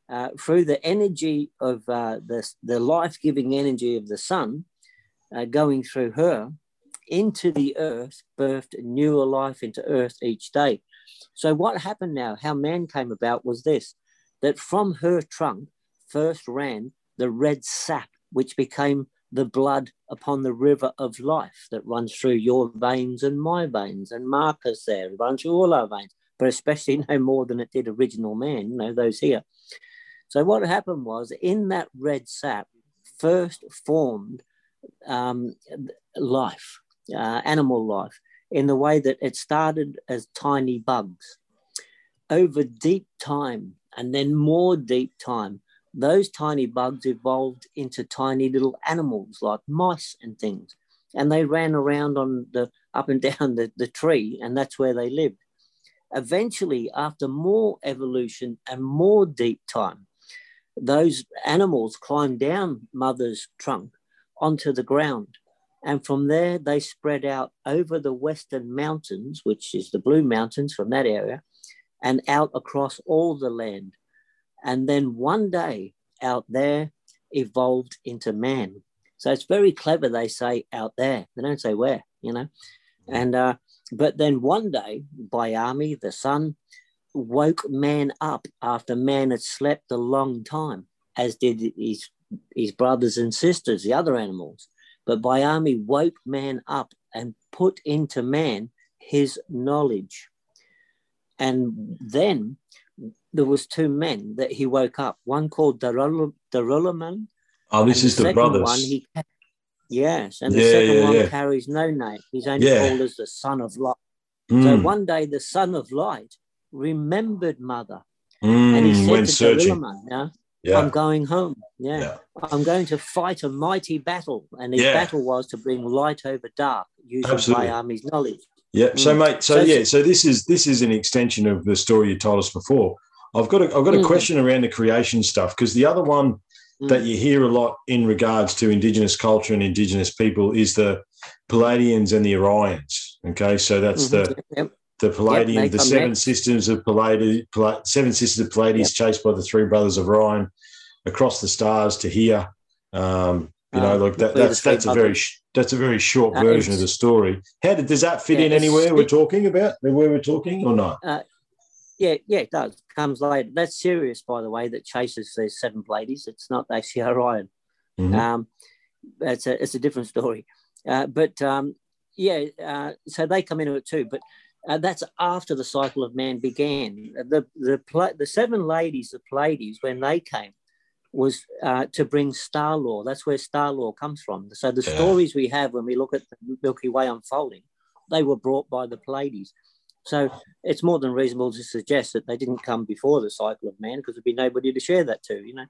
D: uh, through the energy of uh, the, the life giving energy of the sun uh, going through her into the earth, birthed newer life into earth each day. So, what happened now, how man came about was this that from her trunk first ran the red sap, which became the blood upon the river of life that runs through your veins and my veins, and Marcus there, runs through all our veins, but especially no more than it did original man, you know, those here. So what happened was in that red sap first formed um, life, uh, animal life, in the way that it started as tiny bugs. Over deep time and then more deep time, those tiny bugs evolved into tiny little animals like mice and things. And they ran around on the up and down the, the tree, and that's where they lived. Eventually, after more evolution and more deep time, those animals climbed down mother's trunk onto the ground. And from there, they spread out over the Western Mountains, which is the Blue Mountains from that area, and out across all the land. And then one day out there evolved into man. So it's very clever. They say out there, they don't say where, you know. And, uh, but then one day, Bayami, the sun, woke man up after man had slept a long time, as did his, his brothers and sisters, the other animals. But Bayami woke man up and put into man his knowledge. And then there was two men that he woke up. One called Darul- Darulaman.
C: Oh, this is the,
D: second
C: brothers.
D: One, he, yes, and the
C: Yeah,
D: second
C: yeah,
D: one
C: yeah.
D: carries no name. He's only
C: Yeah.
D: called as the son of light. So
C: Mm,
D: one day the son of light remembered mother, and he
C: mm,
D: said to
C: searching.
D: Darulaman, "Yeah, I'm going home. Yeah.
C: yeah.
D: I'm going to fight a mighty battle. And his
C: Yeah.
D: battle was to bring light over dark using
C: Absolutely.
D: Bayami's knowledge.
C: Yeah. So,
D: Mm.
C: mate. So,
D: So-
C: yeah. So this is this is an extension of the story you told us before. I've got a, I've got a
D: Mm.
C: question around the creation stuff because the other one
D: Mm.
C: that you hear a lot in regards to indigenous culture and indigenous people is the Palladians and the Orions. Okay, so that's
D: Mhm.
C: the
D: Yep.
C: the Palladian,
D: they
C: the seven
D: next.
C: systems of Palladi, Palla- seven sisters of Pallades, chased by the three brothers of Orion across the stars to here. Um, you know,
D: Um,
C: like that, that's that's a very that's a very short
D: Uh,
C: version of the story. How did does that fit
D: Yeah,
C: in anywhere we're talking about? Where we're talking or not?
D: Yeah, yeah, it does. Comes later. That's Sirius, by the way, that chases these seven ladies. It's not actually Orion.
C: Mhm.
D: Um, it's a it's a different story. Uh, but um, yeah, uh, so they come into it too. But uh, that's after the cycle of man began. The the pla- the seven ladies, the Pleiades, when they came, was uh, to bring star law. That's where star law comes from. So the
C: Yeah.
D: stories we have when we look at the Milky Way unfolding, they were brought by the Pleiades. So it's more than reasonable to suggest that they didn't come before the cycle of man because there'd be nobody to share that to, you know.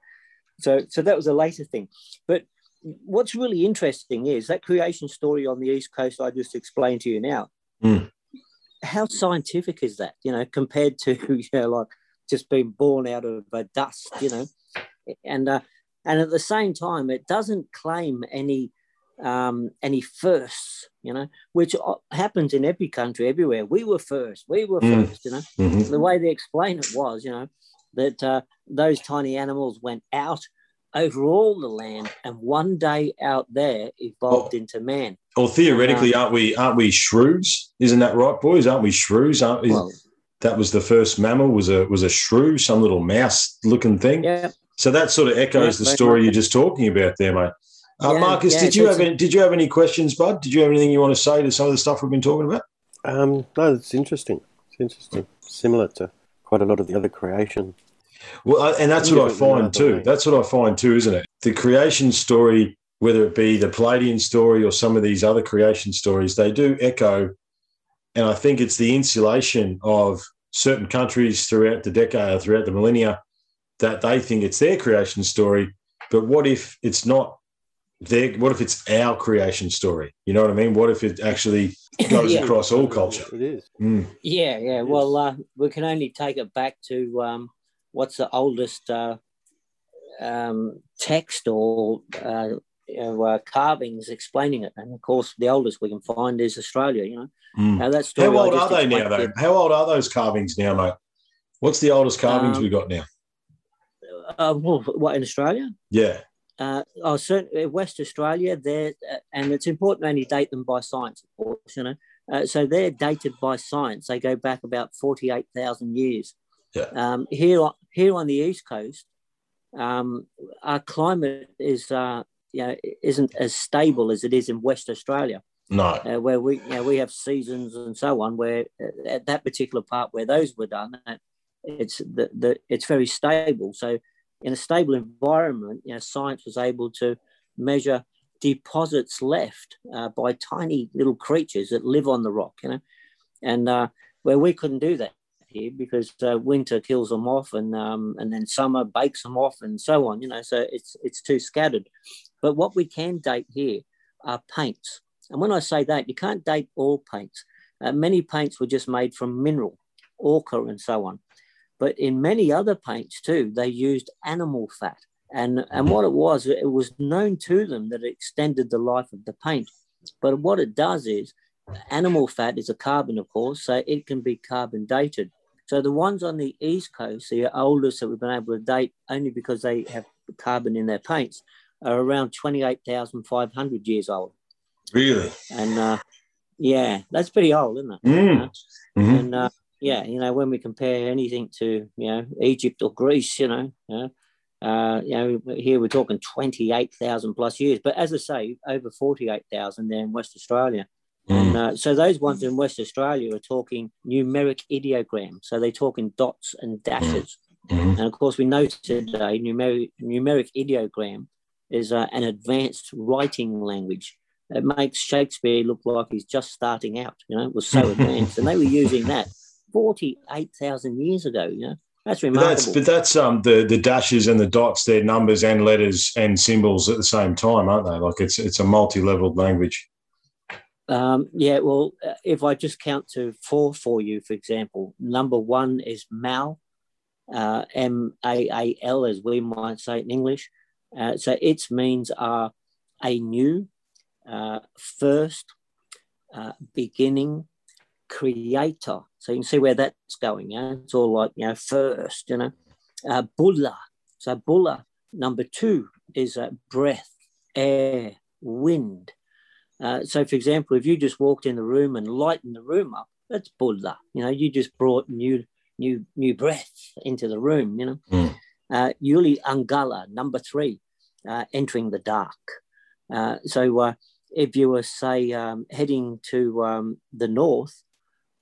D: So so that was a later thing. But what's really interesting is that creation story on the east coast I just explained to you now.
C: Mm.
D: How scientific is that, you know, compared to you know, like just being born out of uh, dust, you know, and uh, and at the same time, it doesn't claim any um, any firsts, you know, which uh, happens in every country, everywhere. We were first, we were
C: Mm.
D: first, you know.
C: Mhm.
D: The way they explain it was, you know, that uh, those tiny animals went out over all the land, and one day out there evolved
C: Oh.
D: into man.
C: Or theoretically, aren't we aren't we shrews? Isn't that right, boys? Aren't we shrews? Aren't we?
D: Well,
C: that was the first mammal. Was a was a shrew, some little mouse looking thing.
D: yeah,
C: So that sort of echoes
D: Yeah,
C: the story
D: much.
C: you're just talking about there, mate. Uh,
D: Yeah,
C: Marcus,
D: yeah,
C: did you have any, did you have any questions, bud? Did you have anything you want to say to some of the stuff we've been talking about?
E: Um, no, it's interesting. It's interesting. Similar to quite a lot of the other creation.
C: Well, I- and that's what I find too.
E: way.
C: That's what I find too, isn't it? The creation story, whether it be the Palladian story or some of these other creation stories, they do echo. And I think it's the insulation of certain countries throughout the decade, throughout the millennia, that they think it's their creation story. But what if it's not their? What if it's our creation story? You know what I mean? What if it actually goes
D: Yeah.
C: across all culture?
E: It is.
C: Mm.
D: yeah, yeah. Well, uh, we can only take it back to um, what's the oldest uh, um, text or uh, you know, uh, carvings explaining it. And of course, the oldest we can find is Australia. You know,
C: Mm.
D: now that story.
C: How old are they now,
D: explained
C: though? How old are those carvings now, mate? What's the oldest carvings
D: Um,
C: we got now?
D: Uh, well, what in Australia?
C: Yeah.
D: Uh, oh, certainly West Australia. There, uh, and it's important to only date them by science, of course. You know, uh, so they're dated by science. They go back about forty-eight thousand years.
C: Yeah.
D: Um, here, here on the east coast, um, our climate is, uh, you know, isn't as stable as it is in West Australia.
C: No.
D: uh, where we you know, we have seasons and so on. Where uh, at that particular part where those were done, uh, it's the, the it's very stable. So in a stable environment, you know, science was able to measure deposits left uh, by tiny little creatures that live on the rock. You know, and uh, where we couldn't do that here because uh, winter kills them off and um, and then summer bakes them off and so on. You know, so it's it's too scattered. But what we can date here are paints. And when I say that, you can't date all paints. Uh, many paints were just made from mineral, ochre, and so on. But in many other paints too, they used animal fat. And, and what it was, it was known to them that it extended the life of the paint. But what it does is, animal fat is a carbon, of course, so it can be carbon dated. So the ones on the east coast, the oldest that we've been able to date, only because they have carbon in their paints, are around 28,500 years old.
C: Really?
D: And uh, yeah, that's pretty old, isn't it?
C: Mm. Mhm.
D: And uh, yeah, you know, when we compare anything to you know Egypt or Greece, you know, you know, uh, you know, here we're talking twenty eight thousand plus years. But as I say, over forty eight thousand there in West Australia. And
C: Mm.
D: uh, so those ones in West Australia are talking numeric ideogram. So they're talking dots and dashes.
C: Mhm.
D: And of course, we know today numeric, numeric ideogram is uh, an advanced writing language. It makes Shakespeare look like he's just starting out. You know, it was so advanced, and they were using that forty-eight thousand years ago. You know, that's
C: But
D: remarkable.
C: that's but that's um the the dashes and the dots, they're numbers and letters and symbols at the same time, aren't they? Like it's it's a multi-leveled language.
D: Um, yeah, well, uh, if I just count to four for you, for example, number one is Mal, uh, M A A L, as we might say in English. Uh, so its means are a new, uh, first, uh, beginning, creator. So you can see where that's going. Yeah, it's all like you know first, you know, uh, Bulla. So Bulla number two is uh, breath, air, wind. Uh, so, for example, if you just walked in the room and lightened the room up, that's Buddha. You know, you just brought new, new, new breath into the room. You know,
C: Mm.
D: uh, Yuli Angala, number three, uh, entering the dark. Uh, so, uh, if you were say um, heading to um, the north,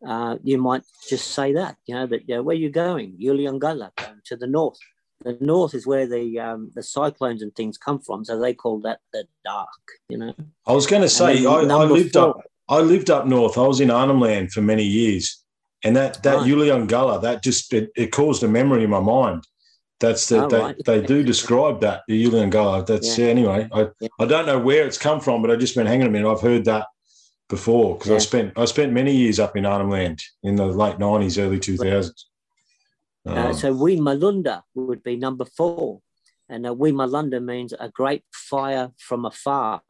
D: uh, you might just say that. You know that. You know, where you going? Yuli Angala, going to the north. The north is where the um, the cyclones and things come from, so they call that the dark. You know.
C: I was going to say I, I lived
D: four-
C: up I lived up north. I was in Arnhem Land for many years, and that that
D: Right.
C: That just it, it caused a memory in my mind. That's the,
D: Oh,
C: they,
D: right.
C: they do describe that the Yuli Angala. That's
D: Yeah.
C: yeah. anyway. I
D: Yeah.
C: I don't know where it's come from, but I just been hanging a minute. I've heard that before because I spent I spent many years up in Arnhem Land in the late nineties, early two thousands.
D: Uh, so we Malunda would be number four. And uh, we Malunda means a great fire from afar.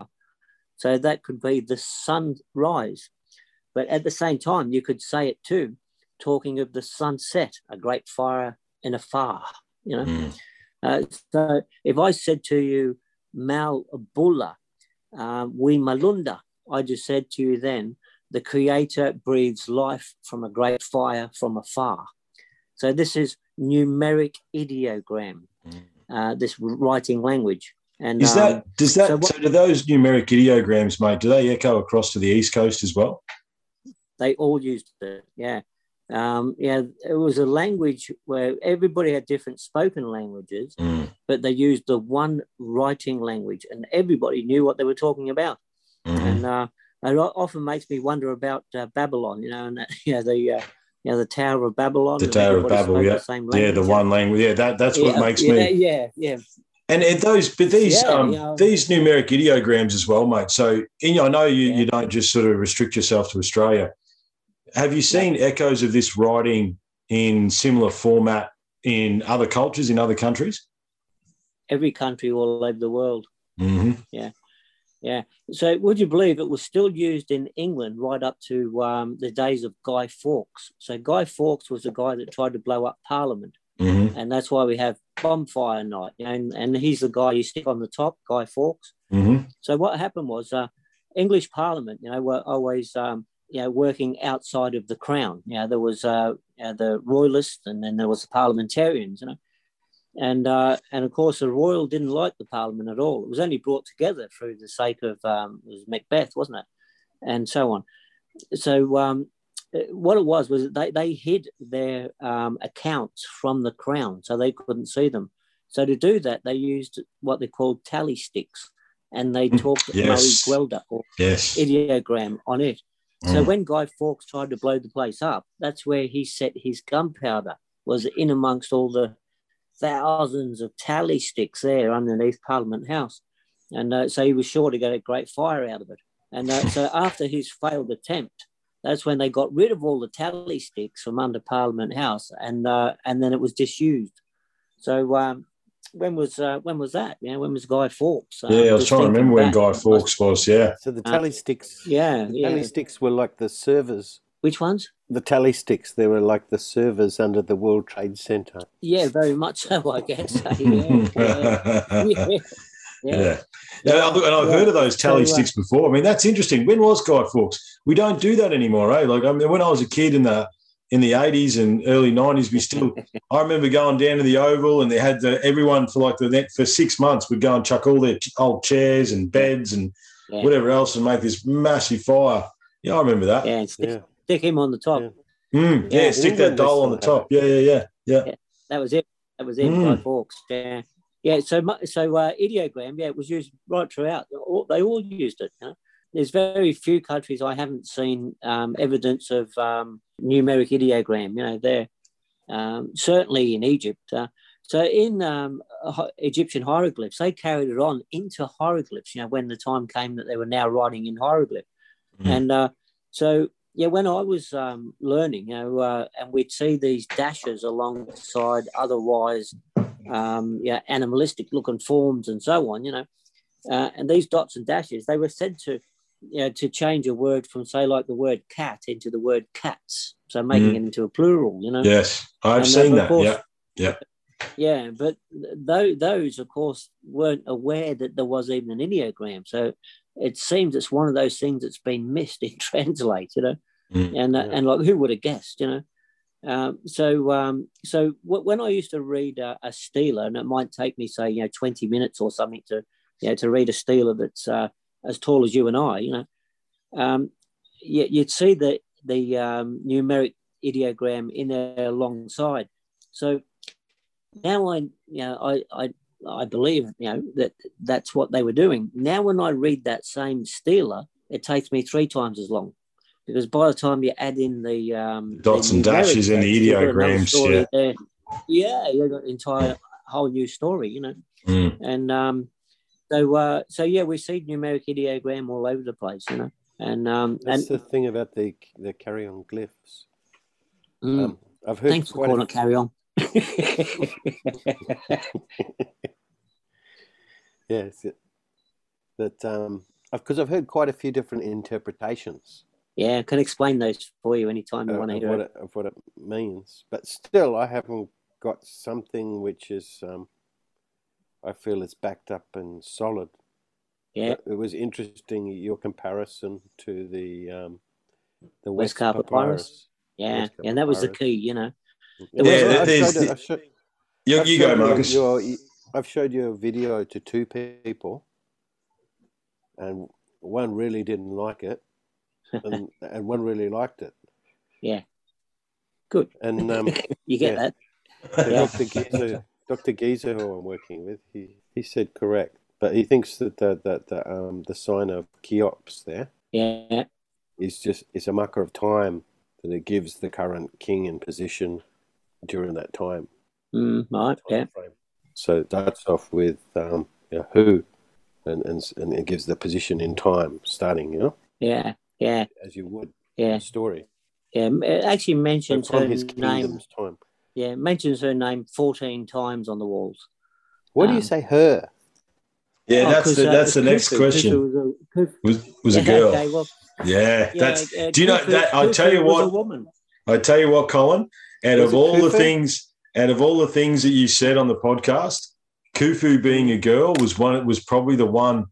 D: So that could be the sunrise. But at the same time, you could say it too, talking of the sunset, a great fire in afar, you know.
C: Mm.
D: Uh, so if I said to you, Mal Bulla, uh, we Malunda, I just said to you then, the creator breathes life from a great fire from afar. So this is numeric ideogram,
C: Mm.
D: uh, this writing language. And
C: Is
D: um,
C: that does that
D: so
C: so, do those numeric ideograms, mate? Do they echo across to the east coast as well?
D: they all used it? Yeah. Um, yeah, it was a language where everybody had different spoken languages,
C: Mm.
D: but they used the one writing language, and everybody knew what they were talking about.
C: Mhm.
D: and uh, it often makes me wonder about uh, Babylon, you know, and that, you know the uh, you know the Tower of Babylon.
C: The Tower of Babel, yeah.
D: the
C: Yeah, the one language. Yeah, that that's what makes
D: yeah,
C: me.
D: Yeah, yeah,
C: And, and those, but these
D: Yeah,
C: um,
D: yeah.
C: these numeric ideograms as well, mate. So in, I know you
D: Yeah.
C: you don't just sort of restrict yourself to Australia. Have you seen echoes of this writing in similar format in other cultures in other countries?
D: every country all over the world.
C: Mm-hmm.
D: So, would you believe it was still used in England right up to um, the days of Guy Fawkes? So, Guy Fawkes was the guy that tried to blow up Parliament,
C: hmm
D: and that's why we have bonfire night. And, and he's the guy you stick on the top, Guy Fawkes.
C: hmm
D: So, what happened was uh, English Parliament, you know, were always um, you know working outside of the Crown. You know, there was uh, you know, the Royalists, and then there was the Parliamentarians. You know, and uh, and of course the royal didn't like the parliament at all. It was only brought together through the sake of um, it was Macbeth, wasn't it, and so on. So um, what it was was they they hid their um, accounts from the crown, so they couldn't see them. So to do that, they used what they called tally sticks, and they talked
C: Yes.
D: Murray Gwelder or
C: Yes.
D: ideogram on it. So
C: Mm.
D: when Guy Fawkes tried to blow the place up, that's where he set his gunpowder, was in amongst all the thousands of tally sticks there underneath Parliament House. And uh, so he was sure to get a great fire out of it. And uh, so after his failed attempt, that's when they got rid of all the tally sticks from under Parliament House, and uh, and then it was disused. So um, when was uh, when was that? Yeah, when was Guy Fawkes? Um,
C: Yeah, I was trying to remember when. Guy Fawkes was. Yeah.
E: So the
D: Uh,
E: tally sticks,
D: Yeah,
E: the
D: yeah.
E: tally sticks were like the servers.
D: Which ones?
E: The tally sticks, they were like the servers under the World Trade Center.
D: Yeah, very much so, I guess. yeah, yeah, yeah, yeah.
C: Yeah. Yeah, look, and I've heard of those tally
D: uh,
C: sticks before. I mean, that's interesting. When was Guy Fawkes? We don't do that anymore, eh? Like, I mean, when I was a kid in the in the eighties and early nineties, we still. I remember going down to the Oval, and they had the, everyone for like the net for six months would go and chuck all their old chairs and beds and
D: Yeah.
C: whatever else, and make this massive fire. Yeah, I remember that.
D: Yeah, and stick,
E: Yeah.
D: Stick him on the top.
E: Yeah.
C: Mm, yeah,
D: Yeah,
C: stick that doll on the top. Yeah, yeah, yeah, yeah.
D: That was it. That was it.
C: Mm.
D: Guy Fawkes. Yeah, yeah. So, mu- so uh, ideogram. Yeah, it was used right throughout. They all used it. You know? There's very few countries I haven't seen um, evidence of um, numeric ideogram. You know, there um, certainly in Egypt. Uh, so in um, Egyptian hieroglyphs, they carried it on into hieroglyphs. You know, when the time came that they were now writing in hieroglyph,
C: Mm.
D: and uh, so yeah, when I was um, learning, you know, uh, and we'd see these dashes alongside otherwise, um, yeah, animalistic looking forms and so on, you know, uh, and these dots and dashes, they were said to, you know, to change a word from say like the word cat into the word cats, so making
C: Mhm.
D: it into a plural, you know.
C: Yes, I've
D: And,
C: seen that.
D: course-
C: Yeah,
D: Yeah, but th- those, of course, weren't aware that there was even an ideogram. So it seems it's one of those things that's been missed in translate, you know.
C: Mm.
D: And uh,
E: Yeah.
D: and like who would have guessed, you know? Um, so um, so w- when I used to read uh, a stela, and it might take me say you know twenty minutes or something to you know to read a stela that's uh, as tall as you and I, you know, um, you, you'd see the the um, numeric ideogram in there alongside. So now I, you know, I, I, I believe, you know, that that's what they were doing. Now, when I read that same stela, it takes me three times as long because by the time you add in the um,
C: Dots
D: the
C: and dashes and the
D: numeric, you've got another
C: ideograms, yeah.
D: there. yeah, you've got an entire whole new story, you know,
C: Mm.
D: and um, so uh, so yeah, we see numeric ideogram all over the place, you know, and um,
E: That's
D: and
E: the thing about the the Kariong glyphs.
D: mm,
E: Um, I've heard
D: thanks for
E: quite a
D: calling it. Carry on.
E: Yes, that um, because I've heard quite a few different interpretations
D: yeah, I can explain those for you anytime you
E: of,
D: want to hear
E: what
D: it.
E: it, of what it means, but still, I haven't got something which is um, I feel is backed up and solid.
D: Yeah.
E: But it was interesting your comparison to the um, the
D: West
E: West,
D: Carpet
E: Papyrus.
D: Yeah,
E: West
D: and that was the key, you know.
E: Yeah,
D: was-
E: I've
C: there's
E: showed it- showed-
C: You, you go, Marcus.
E: your- I've showed you a video to two people, and one really didn't like it, and, and one really liked it.
D: Yeah, good.
E: And um,
D: You get
E: Yeah.
D: that?
E: so
D: Yeah.
E: Dr. Giza, Dr. Who I'm working with, he, he said correct, but he thinks that the that the um the sign of Cheops there
D: Yeah.
E: is just is a marker of time that it gives the current king in position during that time.
D: Mm, right. Yeah.
E: frame. So it starts off with um, you know, who, and, and and it gives the position in time, starting, you know,
D: Yeah. Yeah.
E: as you would
D: Yeah.
E: in story.
D: Yeah. It actually
E: So
D: mentions her
E: his
D: name.
E: time.
D: Yeah. Mentions her name 14 times on the walls.
E: What do
D: Um,
E: you say, her?
C: Yeah,
D: Oh,
C: that's
D: 'cause,
C: the
D: uh,
C: that's the next
D: Khufu
C: question.
D: was a- Khufu-
C: Was was a girl?
D: Okay, well,
C: Yeah,
D: yeah,
C: that's.
D: uh,
C: do you know that? I tell you what.
D: a woman.
C: I tell you what, Colin. Out
E: Was
C: of
E: it
C: all the things, out of all the things that you said on the podcast, Khufu being a girl was one. It was probably the one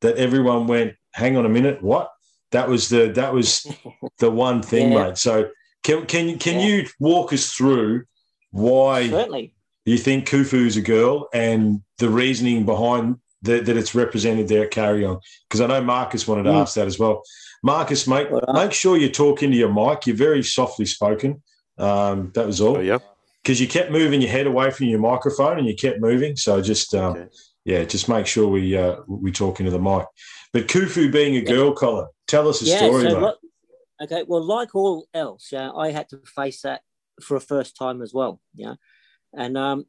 C: that everyone went, "Hang on a minute, what?" That was the that was the one thing,
D: Yeah.
C: mate. So can can can
D: Yeah.
C: you walk us through why
D: Certainly.
C: you think Khufu is a girl and the reasoning behind that, that it's represented there at Kariong? Because I know Marcus wanted to
D: Mm.
C: ask that as well. Marcus, mate,
D: All right.
C: make sure you talk into your mic. You're very softly spoken. Um, that was all
E: Oh, yeah.
C: because you kept moving your head away from your microphone and you kept moving. So just um,
E: Okay.
C: yeah, just make sure we uh, we talk into the mic. But Khufu being a girl, Colin, tell us a
D: yeah,
C: story,
D: so
C: mate.
D: what, okay, well, like all else, yeah, I had to face that for a first time as well, yeah. And um,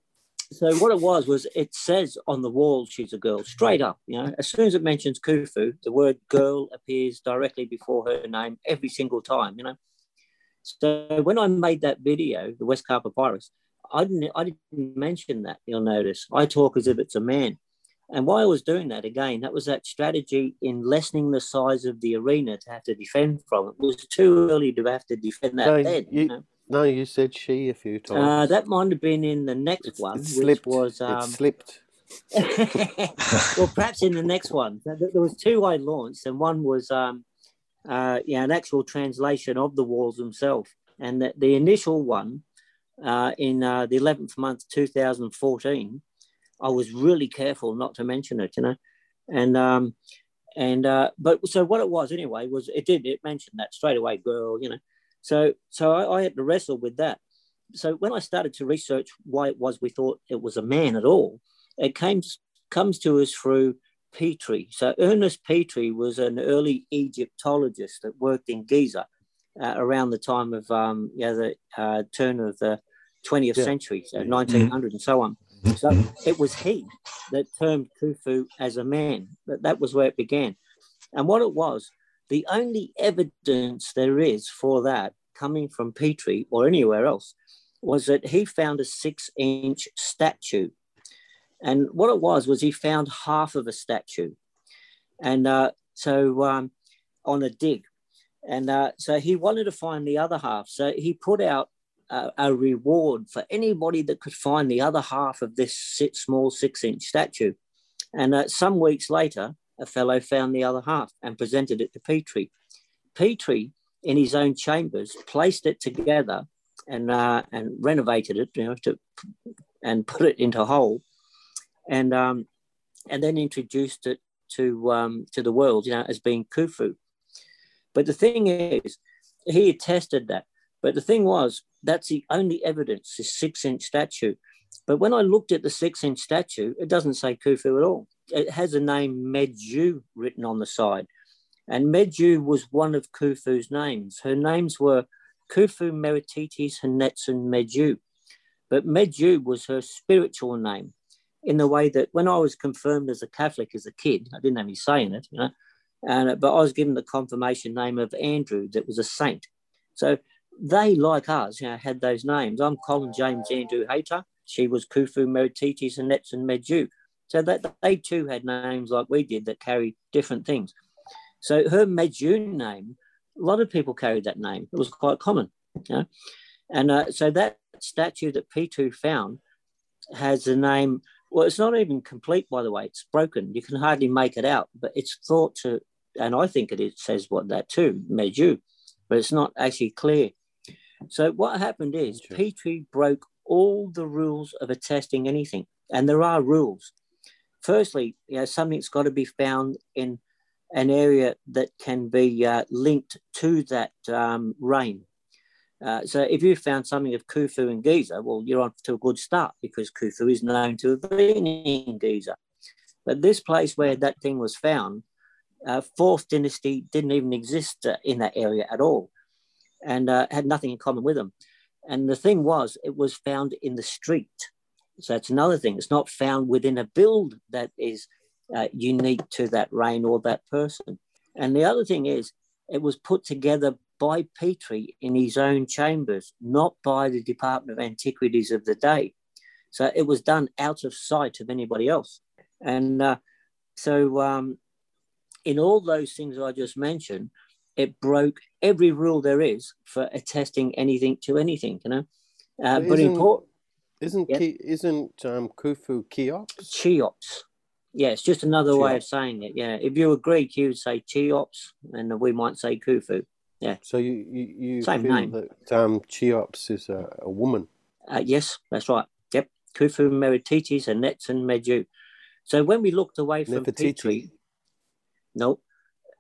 D: so what it was was it says on the wall she's a girl, straight up, you know. As soon as it mentions Khufu, the word girl appears directly before her name every single time, you know. So when I made that video, the Westcar Papyrus, I didn't I didn't mention that, you'll notice. I talk as if it's a man. And why I was doing that again, that was that strategy in lessening the size of the arena to have to defend from. It was too early to have to defend that
E: No,
D: then.
E: you-
D: you know.
E: No, you said she a few times.
D: Uh, that might have been in the next
E: It's-
D: one,
E: it
D: which
E: slipped.
D: was
E: it
D: um,
E: slipped.
D: well, perhaps in the next one. There there was two I launched, and one was um, uh, yeah, an actual translation of the walls themselves. And that the initial one uh, in uh, the 11th month, 2014, I was really careful not to mention it, you know. And um, and uh, but so what it was anyway was it did it mentioned that straight away, girl, you know. So so I, I had to wrestle with that. So when I started to research why it was we thought it was a man at all, it came comes to us through Petrie. So Ernest Petrie was an early Egyptologist that worked in Giza uh, around the time of um, you know, the uh, turn of the 20th
E: Yeah.
D: century, so 1900 and so on. So it was he that termed Khufu as a man. That, that was where it began. And what it was, the only evidence there is for that coming from Petrie or anywhere else was that he found a six inch statue. And what it was, was he found half of a statue. And uh, so um, on a dig. And uh, so he wanted to find the other half. So he put out a, a reward for anybody that could find the other half of this si- small six inch statue. And uh, some weeks later, a fellow found the other half and presented it to Petrie. Petrie, in his own chambers, placed it together and uh, and renovated it, you know, to and put it into a whole, and um, and then introduced it to um, to the world, you know, as being Khufu. But the thing is, he attested that. But the thing was, that's the only evidence, this six inch statue. But when I looked at the six inch statue, it doesn't say Khufu at all. It has the name Medju written on the side. And Medju was one of Khufu's names. Her names were Khufu Meritites Hanetsun Medju. But Medju was her spiritual name in the way that when I was confirmed as a Catholic as a kid, I didn't have any say in it, you know, and, but I was given the confirmation name of Andrew that was a saint. So they, like us, you know, had those names. I'm Colin James Andrew Hayter. She was Khufu Meritites Hanetsun Medju. So that they too had names like we did that carry different things. So her Medju name, a lot of people carried that name. It was quite common, you know. And uh, so that statue that Petrie found has the name. Well, it's not even complete, by the way. It's broken. You can hardly make it out, but it's thought to, and I think it is, says what that too, Medju, but it's not actually clear. So what happened is
E: Sure.
D: Petrie broke all the rules of attesting anything, and there are rules. Firstly, you know, something's got to be found in an area that can be uh, linked to that um, rain. Uh, so if you found something of Khufu and Giza, well, you're on to a good start because Khufu is known to have been in Giza. But this place where that thing was found, uh, Fourth Dynasty didn't even exist uh, in that area at all, and uh, had nothing in common with them. And the thing was, it was found in the street. So that's another thing. It's not found within a build that is uh, unique to that reign or that person. And the other thing is, it was put together by Petrie in his own chambers, not by the Department of Antiquities of the day. So it was done out of sight of anybody else. And uh, so um, in all those things I just mentioned, it broke every rule there is for attesting anything to anything. You know, uh, but
E: Isn't-
D: important
E: Isn't
D: Yep.
E: Ki- isn't um, Khufu Cheops?
D: Cheops. Yeah, it's just another way of saying it. Yeah, if you were Greek, you would say Cheops, and we might say Khufu.
E: So you you, you
D: Same
E: feel
D: name.
E: that um, Cheops is a, a woman.
D: Uh, yes, that's right. Yep, Khufu, Meritites, and Netson, Medu. So when we looked away from
E: Nefertiti,
D: Petrie, no,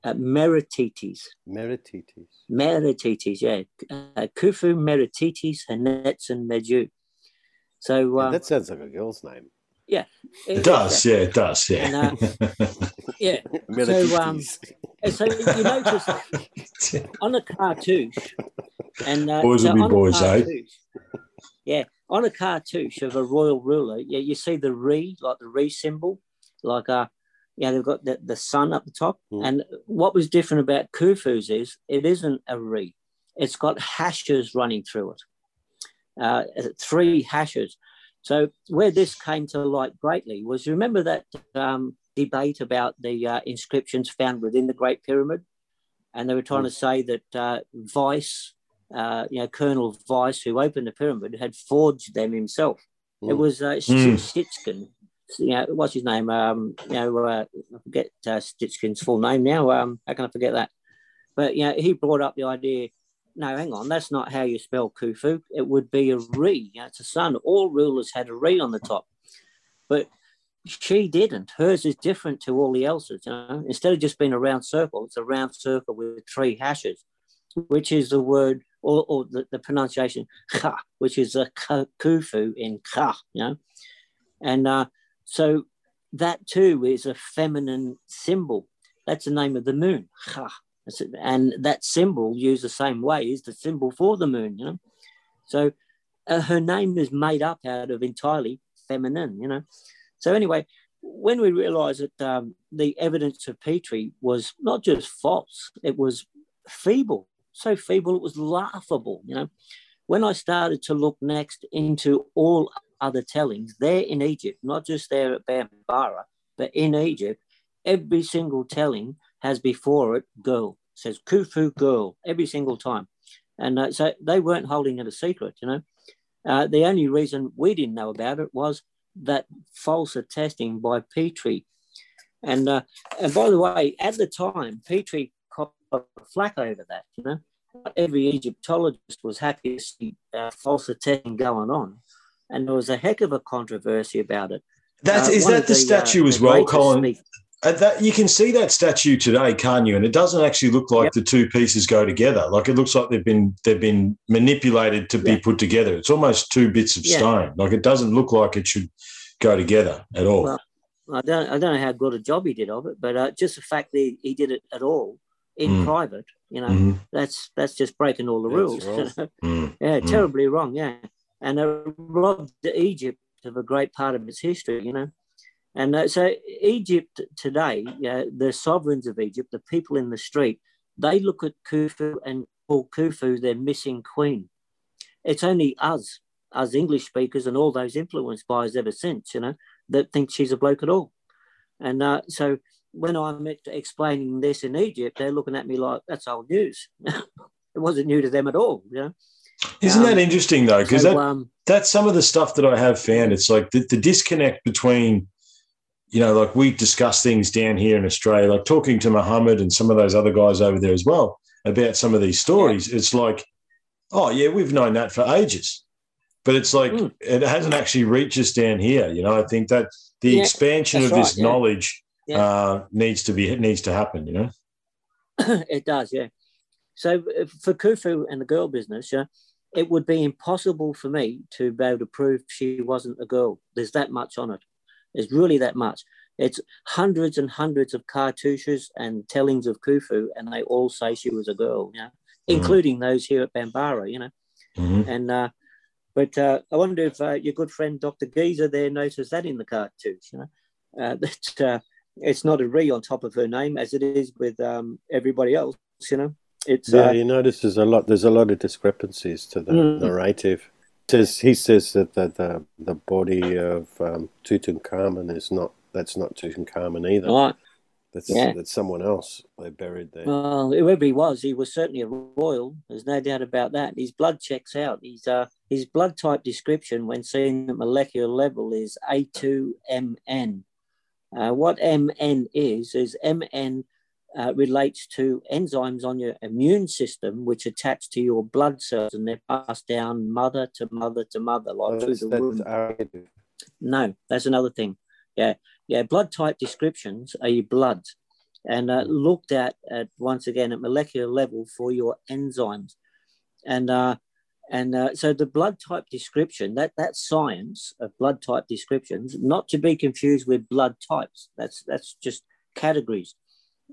D: uh, Meritites,
E: Meritites.
D: Meritites, yeah, uh, Khufu, Meritites, and Netson, Medu. So
E: Yeah,
D: um,
E: that sounds like a girl's name. Yeah.
C: It does, yeah, it does, yeah.
D: And, yeah.
E: Meritites.
D: And so you notice on a cartouche, and uh,
C: Boys will
D: so
C: be boys, eh?
D: Yeah, on a cartouche of a royal ruler, yeah, you see the re, like the re symbol, like uh, yeah, they've got the, the sun up the top.
E: Mm.
D: And what was different about Khufu's is it isn't a re, it's got hashes running through it, uh, three hashes. So where this came to light greatly was remember that um, debate about the uh, inscriptions found within the Great Pyramid, and they were trying to say that uh, Vyse, uh, you know, Colonel Vyse, who opened the pyramid, had forged them himself. It
E: Mm.
D: was uh,
C: Mm.
D: Sitchin. You know, what's his name? Um, you know, uh, I forget uh, Sitchin's full name now. Um, how can I forget that? But you know, he brought up the idea. No, hang on, that's not how you spell Khufu. It would be a re. You know, it's a sun. All rulers had a re on the top, but she didn't. Hers is different to all the else's. You know? Instead of just being a round circle, it's a round circle with three hashes, which is the word or, or the, the pronunciation kha, which is a kufu in kha. You know, and uh, so that too is a feminine symbol. That's the name of the moon, kha. And that symbol used the same way is the symbol for the moon. You know, so uh, her name is made up out of entirely feminine. You know. So anyway, when we realised that um, the evidence of Petrie was not just false, it was feeble, so feeble it was laughable. You know, when I started to look next into all other tellings there in Egypt, not just there at Bambara, but in Egypt, every single telling has before it girl says Khufu girl every single time, and uh, so they weren't holding it a secret. You know, uh, the only reason we didn't know about it was that false attesting by Petrie. And uh, and by the way, at the time, Petrie caught flack over that. You know, Not every Egyptologist was happy to see uh, false attesting going on, and there was a heck of a controversy about it.
C: That
D: Uh,
C: is that
D: of
C: the
D: uh,
C: statue as
D: the
C: well, Colin?
D: speak-
C: Uh, that you can see that statue today, can't you? And it doesn't actually look like
D: Yep.
C: the two pieces go together. Like it looks like they've been they've been manipulated to be put together. It's almost two bits of
D: Yeah.
C: stone. Like it doesn't look like it should go together at all.
D: Well, I don't, I don't know how good a job he did of it, but uh, just the fact that he, did it at all in
C: Mm.
D: private, you know,
C: Mhm.
D: that's that's just breaking all the
E: That's
D: rules.
C: Mm.
D: yeah,
C: Mm.
D: terribly wrong. Yeah, and it robbed Egypt of a great part of its history. You know, and uh, so Egypt today, uh, the sovereigns of Egypt, the people in the street, they look at Khufu and call Khufu their missing queen. It's only us, us English speakers, and all those influenced by us ever since, you know, that think she's a bloke at all. And uh, so when I'm explaining this in Egypt, they're looking at me like that's old news. it wasn't new to them at all, you know.
C: Isn't
D: Um,
C: that interesting though? Because
D: So,
C: that,
D: um,
C: that's some of the stuff that I have found. It's like the, the disconnect between, you know, like we discuss things down here in Australia, like talking to Muhammad and some of those other guys over there as well about some of these stories. It's like, oh yeah, we've known that for ages, but it's like
D: Mm.
C: it hasn't actually reached us down here. You know, I think that the
D: Yeah,
C: expansion of
D: that's
C: this
D: right, yeah.
C: knowledge
D: Yeah.
C: uh, needs to be needs to happen. You know.
D: it does, yeah. So uh, for Khufu and the girl business, yeah, it would be impossible for me to be able to prove she wasn't a girl. There's that much on it. There's really that much. It's hundreds and hundreds of cartouches and tellings of Khufu, and they all say she was a girl, you know,
C: Mhm.
D: including those here at Bambara, you know.
C: Mhm.
D: And uh, but uh, I wonder if uh, your good friend Dr. Geezer there noticed that in the cartouche, you know, uh, that uh, it's not a re on top of her name as it is with um, everybody else, you know. It's
E: Yeah,
D: uh,
E: you notice there's a lot. There's a lot of discrepancies to the
D: Mm.
E: narrative. Says he says that the the, the body of um, Tutankhamun is not that's not Tutankhamun either.
D: Right.
E: That's
D: Yeah.
E: that's someone else they buried there.
D: Well, whoever he was, he was certainly a royal. There's no doubt about that. His blood checks out. His uh, his blood type description, when seen at molecular level, is A2MN. Uh, what MN is is MN uh, relates to enzymes on your immune system, which attach to your blood cells, and they're passed down mother to mother to mother, like
E: Oh,
D: through the womb. No, that's another thing. Yeah, yeah. Blood type descriptions are your blood, and uh, looked at, at once again at molecular level for your enzymes, and uh, and uh, so the blood type description that that science of blood type descriptions, not to be confused with blood types. That's that's just categories.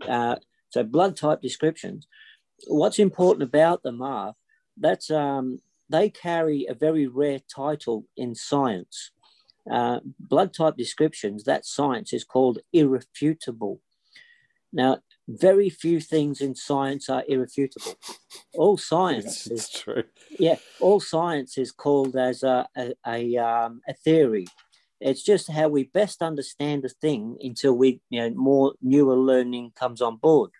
D: Uh, so blood type descriptions. What's important about them are that's um, they carry a very rare title in science uh, blood type descriptions, that science is called irrefutable. Now, very few things in science are irrefutable. All science
E: It's,
D: is
E: true.
D: yeah, all science is called as a a, a, um, a theory. It's just how we best understand the thing until we, you know, more newer learning comes on board.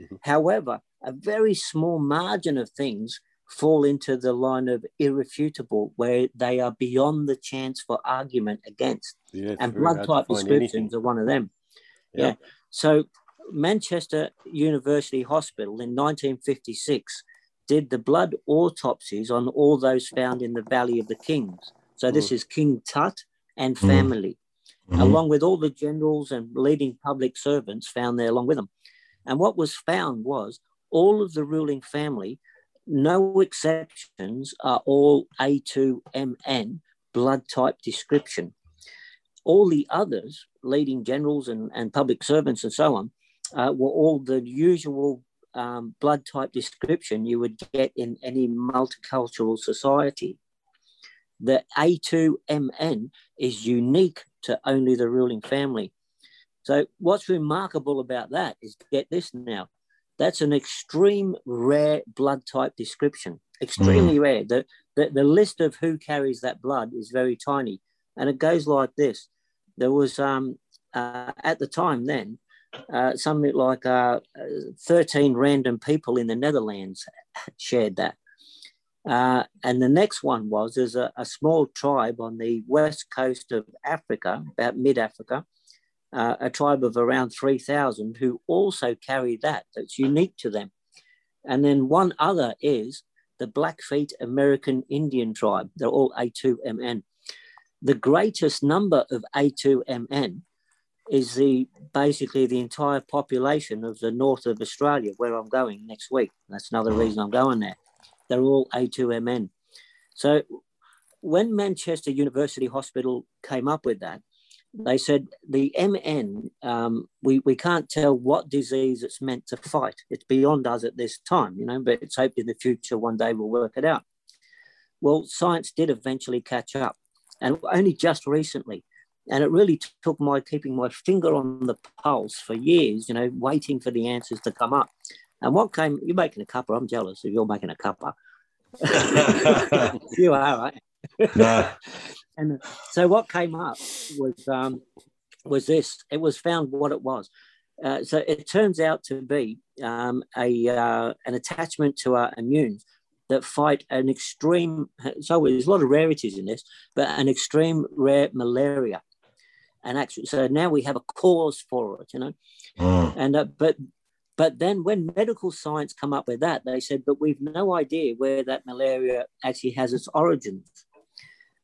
E: Mhm.
D: However, a very small margin of things fall into the line of irrefutable, where they are beyond the chance for argument against
E: Yeah,
D: and blood type descriptions
E: anything.
D: are one of them.
E: Yeah.
D: Yeah. So Manchester University Hospital in 1956 did the blood autopsies on all those found in the Valley of the Kings. So this is King Tut and
C: Mm.
D: family,
C: Mhm.
D: along with all the generals and leading public servants found there along with them. And what was found was all of the ruling family, no exceptions, are all A2MN blood type description. All the others, leading generals and, and public servants and so on, uh, were all the usual um, blood type description you would get in any multicultural society. The A2MN is unique to only the ruling family. So, what's remarkable about that is get this now that's an extreme rare blood type description, extremely rare. The, the, the list of who carries that blood is very tiny. And it goes like this there was, um, uh, at the time then, uh, something like uh, uh, 13 random people in the Netherlands shared that. Uh, and the next one was there's a, a small tribe on the west coast of Africa, about mid Africa, uh, a tribe of around 3,000 who also carry that. That's unique to them. And then one other is the Blackfeet American Indian tribe. They're all A2MN. The greatest number of A2MN is the basically the entire population of the north of Australia, where I'm going next week. That's another reason I'm going there. They're all A2MN. So when Manchester University Hospital came up with that, they said the MN, um, we, we can't tell what disease it's meant to fight. It's beyond us at this time, you know, but it's hoped in the future one day we'll work it out. Well, science did eventually catch up, and only just recently. And it really took my keeping my finger on the pulse for years, you know, waiting for the answers to come up. And what came, you're making a cuppa. I'm jealous if you're making a cuppa. you are, right?
C: no.
D: And so what came up was um, was this. It was found what it was. Uh, so it turns out to be um, a uh, an attachment to our immune that fight an extreme. So there's a lot of rarities in this, but an extreme rare malaria. And actually, so now we have a cause for it, you know.
C: Mm.
D: And uh, but but then when medical science come up with that, they said, but we've no idea where that malaria actually has its origins.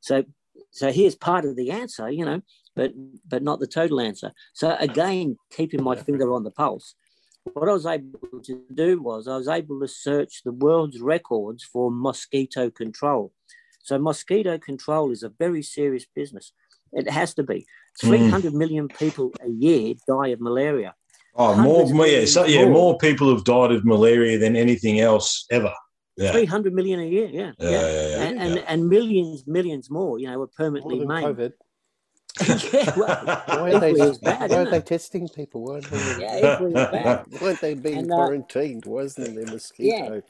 D: So so here's part of the answer, you know, but but not the total answer. So again, keeping my finger on the pulse, what I was able to do was I was able to search the world's records for mosquito control. So mosquito control is a very serious business. It has to be.
C: Mm.
D: 300 million people a year die of malaria.
C: Oh, more, more, yeah, so, yeah,
D: more.
C: more people have died of malaria than anything else ever. Yeah,
D: 300 million a year, yeah.
C: yeah, yeah. yeah,
D: And, and,
C: yeah.
D: and millions, millions more, you know, were
E: More
D: permanently
E: than
D: maimed.
E: COVID.
D: yeah, well,
E: Why are they,
D: bad,
E: why
D: isn't
E: are they testing people? Why aren't they,
D: yeah, equally as bad.
E: why aren't they being
D: And, uh,
E: quarantined? Why isn't there mosquito?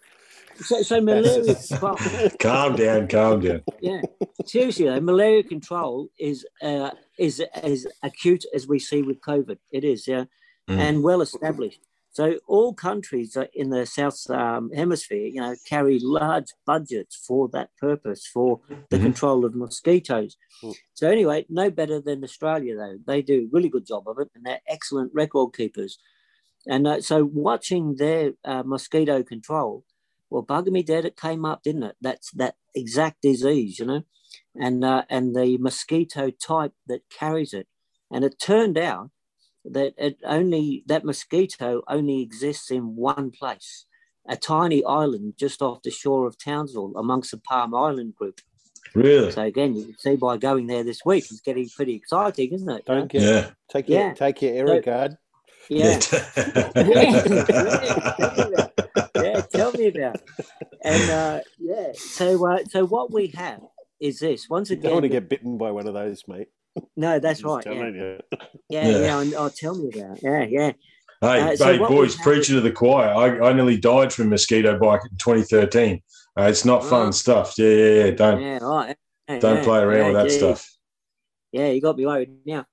D: So, so malaria control,
C: calm down, calm down.
D: yeah, seriously though, malaria control is uh, is as acute as we see with COVID. It is, yeah,
C: Mm.
D: and well established. So all countries in the South um, Hemisphere, you know, carry large budgets for that purpose, for the
C: Mhm.
D: control of mosquitoes.
E: Mm.
D: So anyway, no better than Australia though. They do a really good job of it, and they're excellent record keepers. And uh, so watching their uh, mosquito control, well, bugger me dead, it came up, didn't it? That's that exact disease, you know, and uh, and the mosquito type that carries it. And it turned out that it only that mosquito only exists in one place, a tiny island just off the shore of Townsville, amongst the Palm Island group.
C: Really?
D: So again, you can see by going there this week, it's getting pretty exciting, isn't it?
E: Don't get
C: Yeah.
E: take your
D: Yeah.
E: take your Aerogard.
D: Yeah. yeah, tell me about. it. And uh, yeah, so uh, so what we have is this. Once
E: You don't want to get bitten by one of those, mate.
D: No, that's right. Yeah, yeah,
C: Yeah.
D: yeah. and- oh, tell me about. it. Yeah, yeah.
C: Hey,
D: Uh, so
C: hey,
D: what
C: boys,
D: have-
C: preaching to the choir. I, I nearly died from mosquito bite in 2013. Uh, it's not fun
D: Oh.
C: stuff. Yeah, yeah, yeah. Don't
D: Yeah, right. Yeah,
C: don't
D: yeah,
C: play around
D: yeah,
C: with that
D: geez.
C: stuff.
D: Yeah, you got me worried now.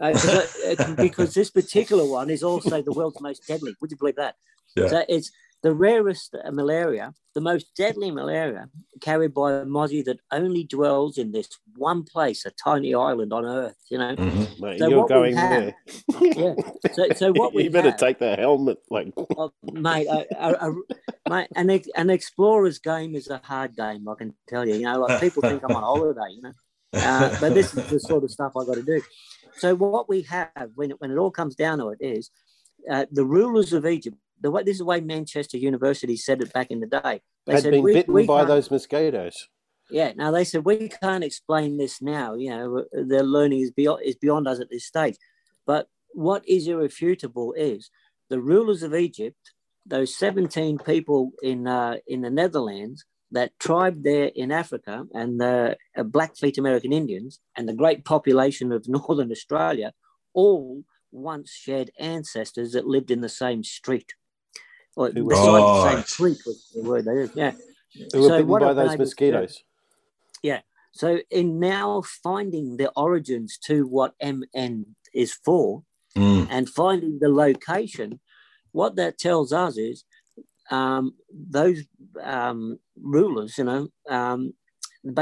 D: Uh, 'cause I- uh, because this particular one is also the world's most deadly. Would you believe that?
C: Yeah.
D: So it's the rarest uh, malaria, the most deadly malaria carried by a mozzie that only dwells in this one place, a tiny island on Earth. You know.
C: Mhm.
E: Mate,
D: So
E: you're
D: what
E: going
D: have-
E: there.
D: Yeah. So, so what we
E: you better
D: have-
E: take the helmet. Like,
D: Oh, mate, a, a, a, mate, an, ex- an explorer's game is a hard game. I can tell you. You know, like people think I'm on holiday. You know, uh, but this is the sort of stuff I got to do. So what we have when it, when it all comes down to it is uh, the rulers of Egypt. The way this is the way Manchester University said it back in the day. They
E: had
D: said
E: been
D: we,
E: bitten
D: we
E: by those mosquitoes.
D: Yeah. Now they said we can't explain this now. You know, their learning is beyond is beyond us at this stage. But what is irrefutable is the rulers of Egypt, those seventeen people in uh, in the Netherlands, that tribe there in Africa, and the uh, Blackfeet American Indians, and the great population of northern Australia, all once shared ancestors that lived in the same street. Or
E: Who were-
D: the same
C: Right.
D: was the word they used. Yeah.
E: Who were
D: So
E: bitten
D: what
E: by those
D: mosquitoes. to do- So in now finding the origins to what MN is for
C: Mm.
D: and finding the location, what that tells us is um, those um, rulers, you know, um,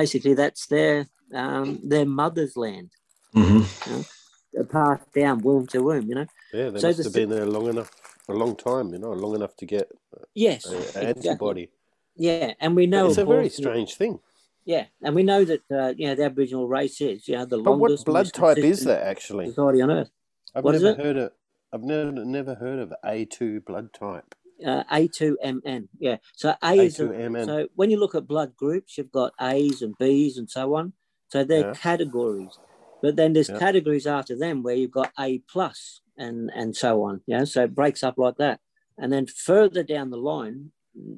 D: basically that's their um, their mother's land,
C: Mhm.
D: They're passed down womb to womb, you know.
E: Yeah, they
D: So
E: must
D: the
E: have been there long enough, a long time, you know, long enough to get
D: Yes,
E: an
D: exactly.
E: antibody.
D: Yeah, and we know
E: it's a very strange thing.
D: Yeah, and we know that uh, you know the Aboriginal race is you know the
E: But what blood type is that actually?
D: society on earth.
E: I've
D: what is
E: never heard of. I've never never heard of A two blood type.
D: uh, A2MN. Yeah. So A is a,
E: A2MN.
D: so when you look at blood groups, you've got A's and B's and so on. So they're
E: Yeah.
D: categories. But then there's
E: Yeah.
D: categories after them where you've got A plus and and so on. Yeah. So it breaks up like that. And then further down the line,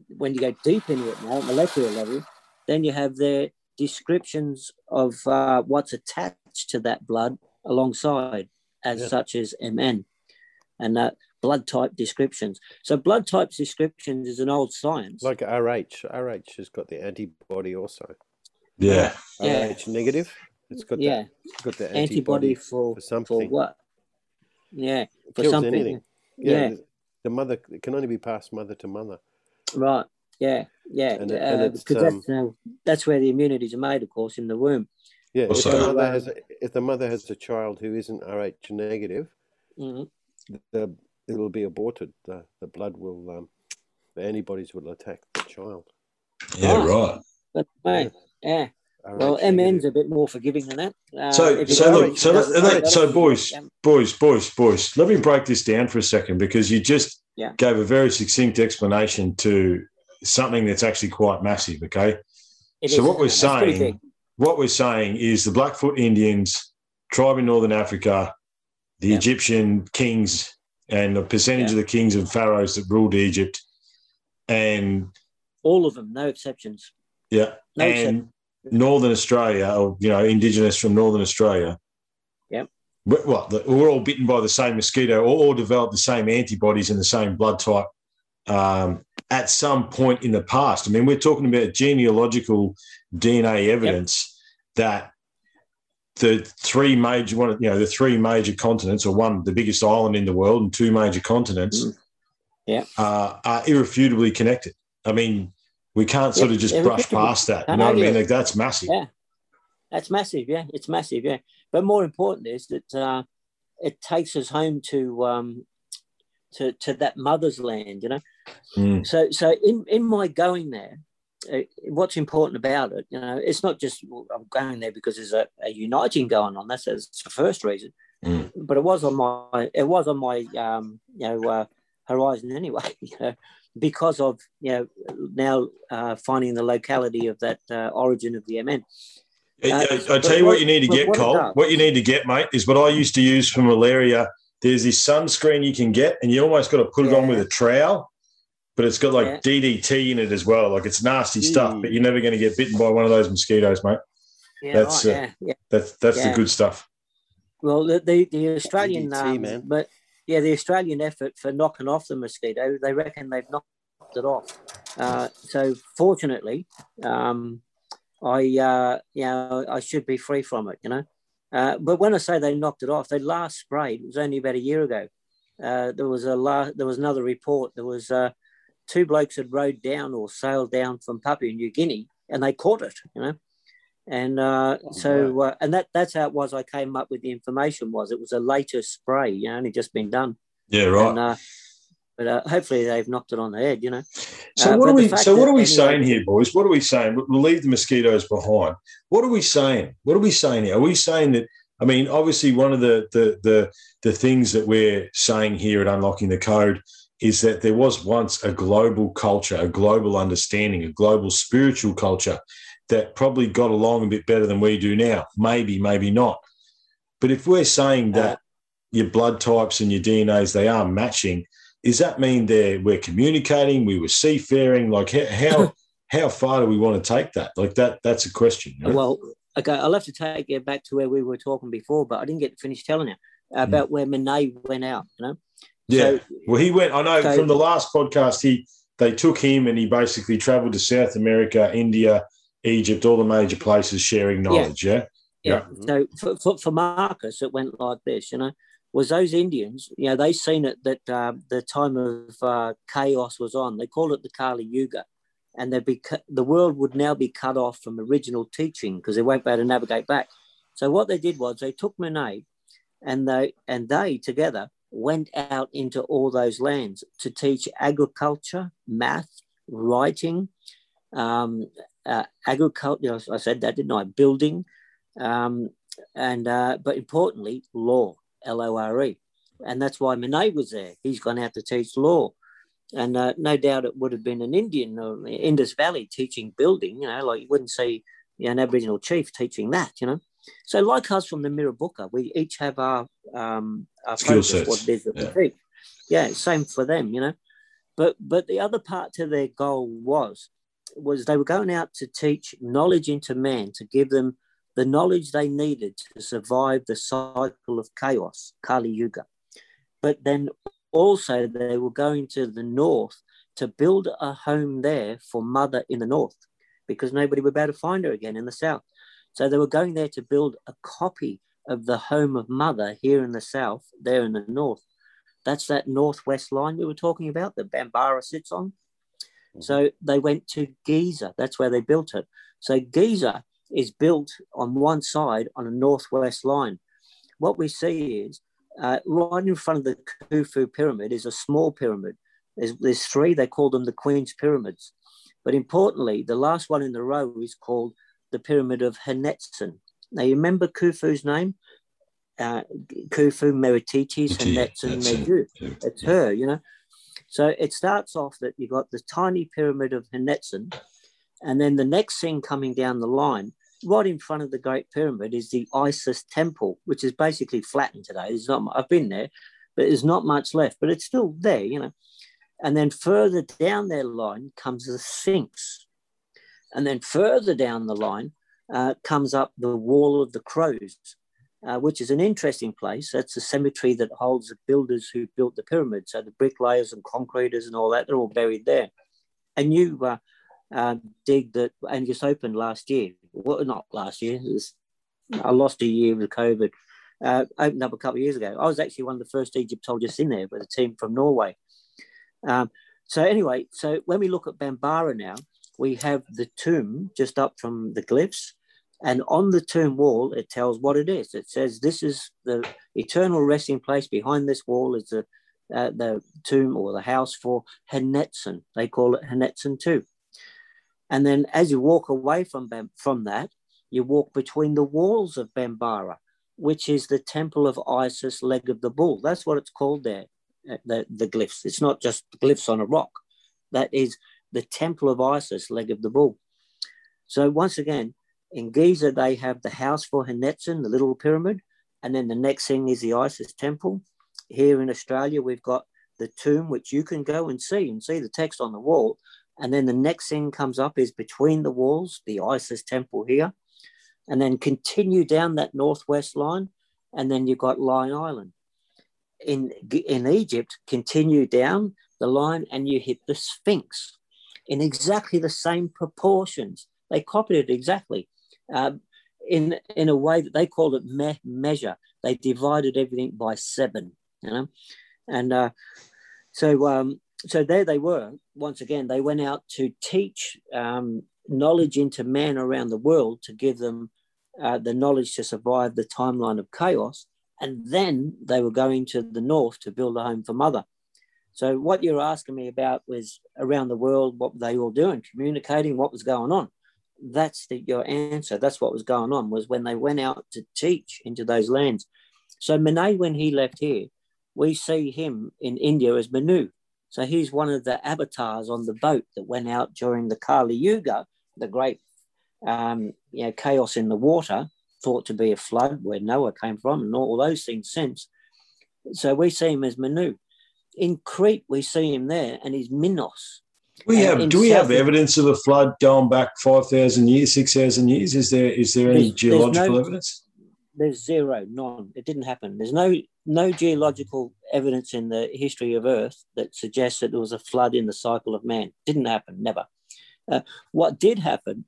D: when you go deep into it now, at molecular level, then you have their descriptions of uh, what's attached to that blood alongside, as
E: Yeah.
D: such as MN. And uh, blood type descriptions. So blood types descriptions is an old science.
E: Like RH. RH has got the antibody also.
C: Yeah.
D: Yeah.
E: RH negative. It's got
D: yeah,
E: that. It's got the
D: antibody,
E: antibody,
D: for,
E: for
D: for
E: something.
D: what? Yeah, for
E: Kills
D: something.
E: anything.
D: Yeah.
E: the- The mother it can only be passed mother to mother.
D: Right. Yeah. Yeah.
E: And
D: uh,
E: it- and it's,
D: because
E: um,
D: that's uh, that's where the immunities are made, of course, in the womb.
E: Yeah, if
C: Also-
E: the mother has a, if the mother has a child who isn't RH negative,
D: Mhm.
E: the it will be aborted. The the blood will um, the antibodies will attack the child.
C: Yeah, right.
D: But mate, yeah. Well, MN's a bit more forgiving than that. Uh,
C: So, so look, so, let,
D: doesn't-
C: let- so boys,
D: yeah,
C: boys, boys, boys. Let me break this down for a second because you just
D: Yeah.
C: gave a very succinct explanation to something that's actually quite massive. Okay,
D: it
C: so
D: is,
C: what we're
D: isn't it? That's pretty
C: saying, what we're saying is the Blackfoot Indians, tribe in northern Africa, the
D: Yeah.
C: Egyptian kings, and the percentage of the kings and pharaohs that ruled Egypt, and
D: all of them, no exceptions.
C: yeah,
D: No
C: and Northern Australia, or you know, Indigenous from Northern Australia.
D: Yep.
C: We're, the- We're all bitten by the same mosquito, or all developed the same antibodies and the same blood type um, at some point in the past. I mean, we're talking about genealogical DNA evidence that the three major one, you know, the three major continents, or one, the biggest island in the world, and two major continents,
D: Mm. Yeah.
C: uh, are irrefutably connected. I mean, we can't sort of just brush past that. You know what I mean? Like that's massive.
D: Yeah. That's massive. Yeah, it's massive. Yeah, but more important is that uh, it takes us home to um, to to that mother's land. You know,
C: Mm.
D: so so in in my going there, uh, what's important about it, you know, it's not just well, I'm going there because there's a, a uniting going on. That's, that's the first reason.
C: Mm.
D: But it was on my it was on my um, you know uh, horizon anyway. You know, because of you know now uh, finding the locality of that uh, origin of the MN.
C: I,
D: Uh,
C: I- I tell you what,
D: what-
C: you need to get,
D: what
C: Cole. What you need to get, mate, is what I used to use for malaria. There's this sunscreen you can get, and you almost got to put it on with a trowel, but it's got like
D: Yeah.
C: DDT in it as well. Like it's nasty stuff,
D: Mm.
C: but you're never going to get bitten by one of those mosquitoes, mate.
D: Yeah,
C: That's,
D: right,
C: uh,
D: yeah, yeah.
C: That's that's the good stuff.
D: Well, the the, the Australian,
E: DDT,
D: um,
E: man.
D: but yeah, the Australian effort for knocking off the mosquito, they reckon they've knocked it off. Uh, so fortunately, um, I uh, you know I should be free from it, you know. Uh, but when I say they knocked it off, they last sprayed. It was only about a year ago. Uh, there was a la- there was another report. There was uh, two blokes had rowed down or sailed down from Papua New Guinea, and they caught it, you know. And uh, so, uh, and that that's how it was. I came up with the information. Was it was a later spray, you know, only just been done.
C: Yeah, right.
D: And, uh, but uh, hopefully they've knocked it on the head, you know.
C: So
D: uh,
C: what are we? So what are we
D: anyway-
C: saying here, boys? What are we saying? We- We'll leave the mosquitoes behind. What are we saying? What are we saying here? Are we saying that? I mean, obviously, one of the the the the things that we're saying here at Unlocking the Code is that there was once a global culture, a global understanding, a global spiritual culture that probably got along a bit better than we do now. Maybe, maybe not. But if we're saying that your blood types and your DNAs they are matching, does that mean they're we're communicating? We were seafaring. Like how how, how far do we want to take that? Like that that's a question. know?
D: Well, okay, I'll have to take it back to where we were talking before, but I didn't get to finish telling you about mm. where Monet went out. You know.
C: Yeah.
D: So,
C: well, he went. I know
D: so-
C: from the last podcast, he they took him and he basically travelled to South America, India, Egypt, all the major places, sharing knowledge. Yeah.
D: yeah. So for, for, Marcus, it went like this, you know, was those Indians, you know, they seen it that uh, the time of uh, chaos was on. They called it the Kali Yuga. And they'd be cut, the world would now be cut off from original teaching because they won't be able to navigate back. So what they did was they took Monet and they and they together went out into all those lands to teach agriculture, math, writing, um, uh, agriculture. I said that, didn't I? Building, um, and uh, but importantly, law, L O R E, and that's why Monet was there. He's gone out to teach law, and uh, no doubt it would have been an Indian or Indus Valley teaching building. You know, like you wouldn't see you know, an Aboriginal chief teaching that. You know, so like us from the Mirrabooka, we each have our um, our
C: Skill
D: focus,
C: sets,
D: what it is that
C: yeah.
D: we teach. Yeah, same for them. You know, but but the other part to their goal was was they were going out to teach knowledge into man to give them the knowledge they needed to survive the cycle of chaos, Kali Yuga. But then also they were going to the north to build a home there for mother in the north because nobody would be able to find her again in the south. So they were going there to build a copy of the home of mother here in the south, there in the north. That's that northwest line we were talking about that Bambara sits on. So they went to Giza. That's where they built it. So Giza is built on one side on a northwest line. What we see is uh, right in front of the Khufu pyramid is a small pyramid. There's, there's three. They call them the Queen's Pyramids. But importantly, the last one in the row is called the Pyramid of Henetsen. Now, you remember Khufu's name? Uh, Khufu Meritites
C: Meriti,
D: Henetsen
C: that's it. Yeah.
D: It's her, you know. So it starts off that you've got the tiny pyramid of Henetsen, and then the next thing coming down the line, right in front of the Great Pyramid, is the Isis Temple, which is basically flattened today. There's not. I've been there, but there's not much left, but it's still there, you know. And then further down their line comes the Sphinx, and then further down the line uh, comes up the Wall of the Crows, uh, which is an interesting place. That's a cemetery that holds the builders who built the pyramids. So the bricklayers and concreters and all that, they're all buried there. and you uh, uh, dig that Angus opened last year. Well, not last year. Was, I lost a year with COVID. Uh, opened up a couple of years ago. I was actually one of the first Egyptologists in there with a team from Norway. Um, so anyway, so when we look at Bambara now, we have the tomb just up from the glyphs, and on the tomb wall it tells what it is. It says this is the eternal resting place. Behind this wall is the uh, the tomb or the house for Henetzen. They call it Henetzen too. And then as you walk away from, from that, you walk between the walls of Bambara, which is the temple of Isis, leg of the bull. That's what it's called there, uh, the, the glyphs. It's not just glyphs on a rock. That is the temple of Isis, leg of the bull. So once again, in Giza, they have the house for Henetzen, the little pyramid. And then the next thing is the Isis temple. Here in Australia, we've got the tomb, which you can go and see and see the text on the wall. And then the next thing comes up is between the walls, the Isis temple here, and then continue down that northwest line, and then you've got Lion Island. In, in Egypt, continue down the line and you hit the Sphinx in exactly the same proportions. They copied it exactly uh, in, in a way that they called it me- measure. They divided everything by seven, you know, and uh, so um, so there they were. Once again, they went out to teach um, knowledge into man around the world to give them uh, the knowledge to survive the timeline of chaos. And then they were going to the north to build a home for mother. So what you're asking me about was around the world, what they were doing, communicating what was going on. That's the, your answer. That's what was going on was when they went out to teach into those lands. So Monet, when he left here, we see him in India as Manu. So he's one of the avatars on the boat that went out during the Kali Yuga, the great um, you know, chaos in the water, thought to be a flood where Noah came from, and all those things since. So we see him as Manu. In Crete, we see him there, and he's Minos.
C: We have. Do we have evidence of a flood going back five thousand years, six thousand years? Is there is there any
D: There's- there's
C: geological
D: no-
C: evidence?
D: There's zero, none. It didn't happen. There's no no geological evidence in the history of Earth that suggests that there was a flood in the cycle of man. Didn't happen, never. Uh, what did happen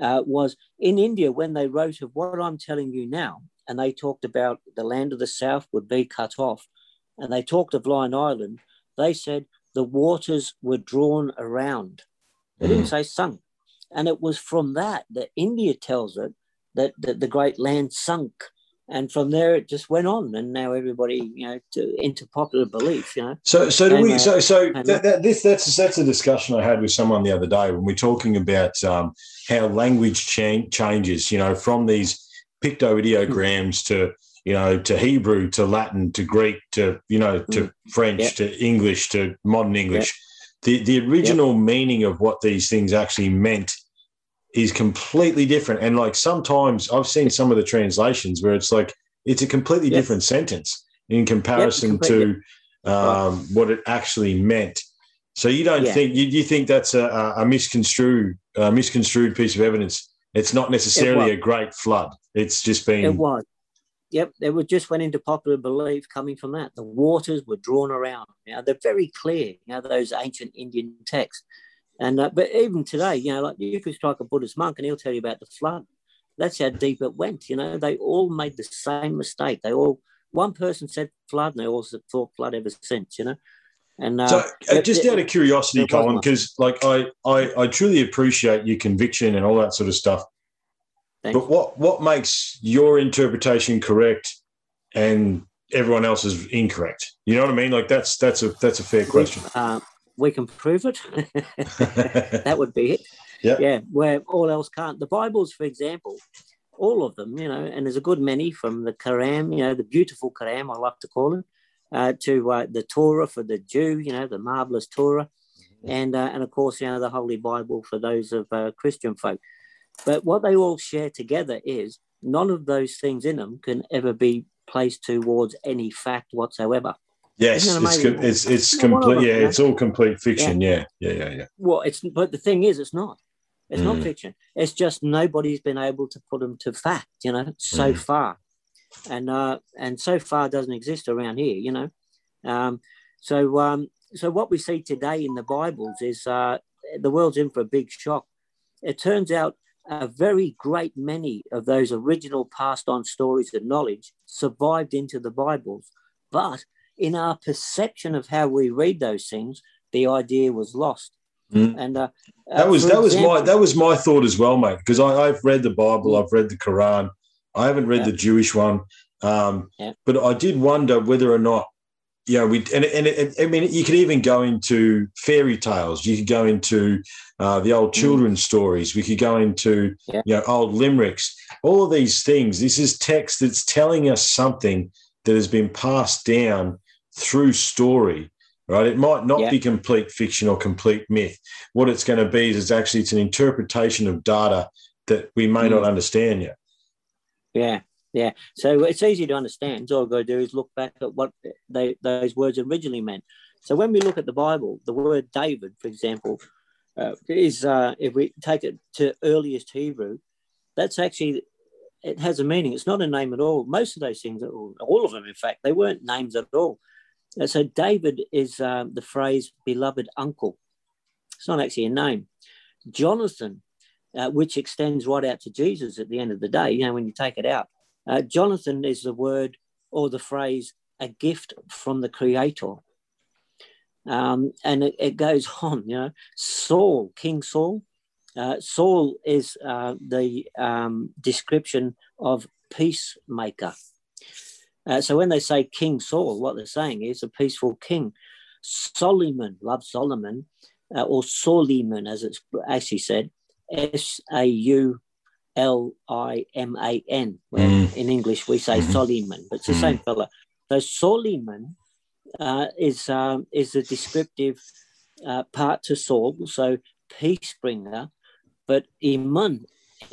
D: uh, was in India when they wrote of what I'm telling you now, and they talked about the land of the south would be cut off, and they talked of Lion Island. They said the waters were drawn around. They didn't say sunk, and it was from that that India tells it that, that the great land sunk and from there it just went on and now everybody you know to, into popular belief you know
C: So, so do we?
D: uh,
C: So, so that, that, this that's that's a discussion I had with someone the other day when we're talking about um, how language cha- changes. You know, from these pictoideograms to you know to Hebrew to Latin to Greek to you know to French
D: Mm. Yep.
C: to English to modern English. The the original meaning of what these things actually meant is completely different. And like sometimes I've seen some of the translations where it's like it's a completely different sentence in comparison to um, what it actually meant. So you don't
D: Yeah.
C: think you, you think that's a, a misconstrued a misconstrued piece of evidence. It's not necessarily
D: was.
C: a great flood. It's just been
D: it was yep they were just went into popular belief coming from that. The waters were drawn around. You know they're very clear you know those ancient indian texts. And uh, but even today you know like you could strike a buddhist monk and he'll tell you about the flood. That's how deep it went you know. They all made the same mistake. They all one person said flood and they all thought flood ever since you know. And uh,
C: So, uh, just
D: it-
C: out of curiosity, Colin, because like I, I, I truly appreciate your conviction and all that sort of stuff.
D: Thanks.
C: But what, what makes your interpretation correct and everyone else is incorrect? You know what I mean? Like that's that's a that's a fair question.
D: uh, we can prove it that would be it.
C: Yeah.
D: Yeah, where all else can't. The Bibles, for example, all of them, you know, and there's a good many from the Quran, you know, the beautiful Quran, I like to call it, uh, to uh, the Torah for the Jew, you know, the marvelous Torah, and uh, and of course, you know, the Holy Bible for those of uh, Christian folk. But what they all share together is none of those things in them can ever be placed towards any fact whatsoever.
C: yes, it's it's it's
D: Yeah,
C: complete. Yeah,
D: yeah.
C: it's all complete fiction. Yeah, yeah, yeah, yeah.
D: Well, it's but the thing is, it's not. It's not
C: Mm.
D: fiction. It's just nobody's been able to put them to fact. You know, so
C: Mm.
D: far, and uh, and so far doesn't exist around here. You know, um, so um, so what we see today in the Bibles is uh, the world's in for a big shock. It turns out a very great many of those original passed on stories and knowledge survived into the Bibles, but in our perception of how we read those things, the idea was lost.
C: Mm.
D: And uh,
C: That
D: uh,
C: was
D: for
C: that was my that was my thought as well, mate. Because I've read the Bible, I've read the Quran, I haven't read
D: Yeah.
C: the Jewish one, um,
D: Yeah.
C: but I did wonder whether or not, you know, we and and it, I mean, you could even go into fairy tales. You could go into uh, the old
D: Mm.
C: children's stories. We could go into
D: Yeah.
C: you know old limericks. All of these things. This is text that's telling us something that has been passed down through story. Right, it might not
D: Yeah.
C: be complete fiction or complete myth, what it's going to be is, is actually it's an interpretation of data that we may not understand yet.
D: Yeah, yeah. So it's easy to understand. So all I've got to do is look back at what they, those words originally meant. So when we look at the Bible, the word David, for example, uh, is uh, if we take it to earliest Hebrew, that's actually it has a meaning. It's not a name at all. Most of those things, all of them, in fact, they weren't names at all. And so David is um, the phrase "beloved uncle." It's not actually a name. Jonathan uh, which extends right out to Jesus at the end of the day, you know, when you take it out. Uh, Jonathan is the word or the phrase, a gift from the Creator. Um, and it, it goes on, you know, Saul, King Saul. Uh, Saul is uh, the um, description of peacemaker. Uh, so when they say King Saul, what they're saying is a peaceful king. Solomon, love Solomon, uh, or Soliman, as it's actually said, S A U L I M A N. Where
C: Mm.
D: in English we say
C: Mhm.
D: Soliman, but it's the same fella. So Soliman uh, is um, is a descriptive uh, part to Saul, so peace bringer, but Iman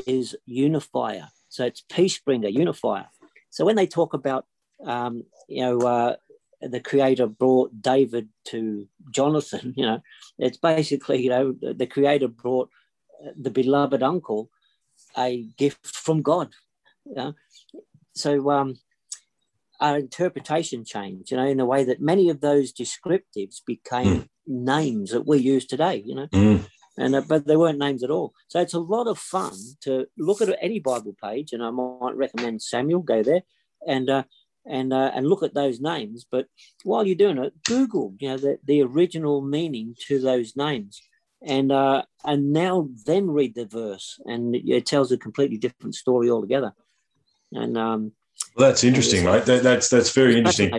D: is unifier. So it's peace bringer, unifier. So when they talk about um, you know uh, the creator brought David to Jonathan, you know, it's basically you know the, the creator brought the beloved uncle a gift from God. You know? So um, our interpretation changed, you know, in the way that many of those descriptives became names that we use today, you know,
C: Mm.
D: and uh, but they weren't names at all. So it's a lot of fun to look at any Bible page, and I might recommend Samuel go there and uh, and uh, and look at those names. But while you're doing it, Google, you know, the, the original meaning to those names and uh, and now then read the verse, and it tells a completely different story altogether. And um,
C: Well, that's interesting, mate. That, that's that's very interesting.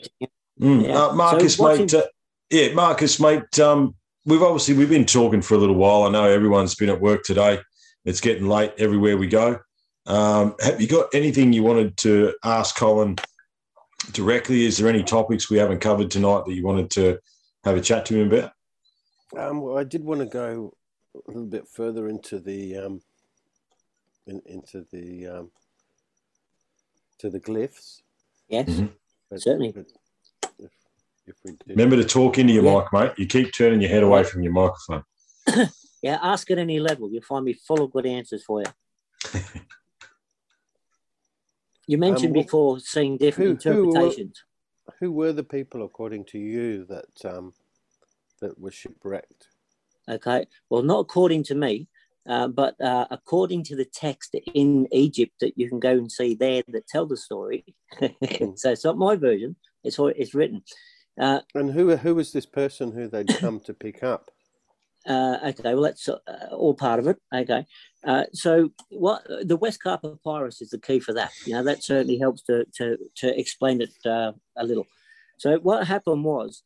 C: Mm.
D: Yeah.
C: Uh, Marcus,
D: So
C: mate. Uh, yeah, Marcus, mate. Um, we've obviously we've been talking for a little while. I know everyone's been at work today. It's getting late everywhere we go. Um, have you got anything you wanted to ask Colin directly? Is there any topics we haven't covered tonight that you wanted to have a chat to him about?
E: Um, well, I did want to go a little bit further into the um, in, into the um, to the glyphs.
D: Yes,
C: Mhm.
E: But,
D: Certainly.
E: but if, if we did,
C: Remember to talk into your
D: Yeah.
C: mic, mate. You keep turning your head away from your microphone.
D: yeah. Ask at any level, you'll find me full of good answers for you. You mentioned
E: what-
D: before seeing different
E: who- who were-
D: interpretations.
E: who were the people, according to you, that um, that were shipwrecked?
D: Okay. Well, not according to me, uh, but uh, according to the text in Egypt that you can go and see there that tell the story. so it's not my version. It's it's written. Uh,
E: And who who was this person who they'd come to pick up?
D: uh, okay. Well, that's uh, all part of it. Okay. Uh, so what the Westcar Papyrus is the key for that. You know, that certainly helps to to to explain it uh, a little. So what happened was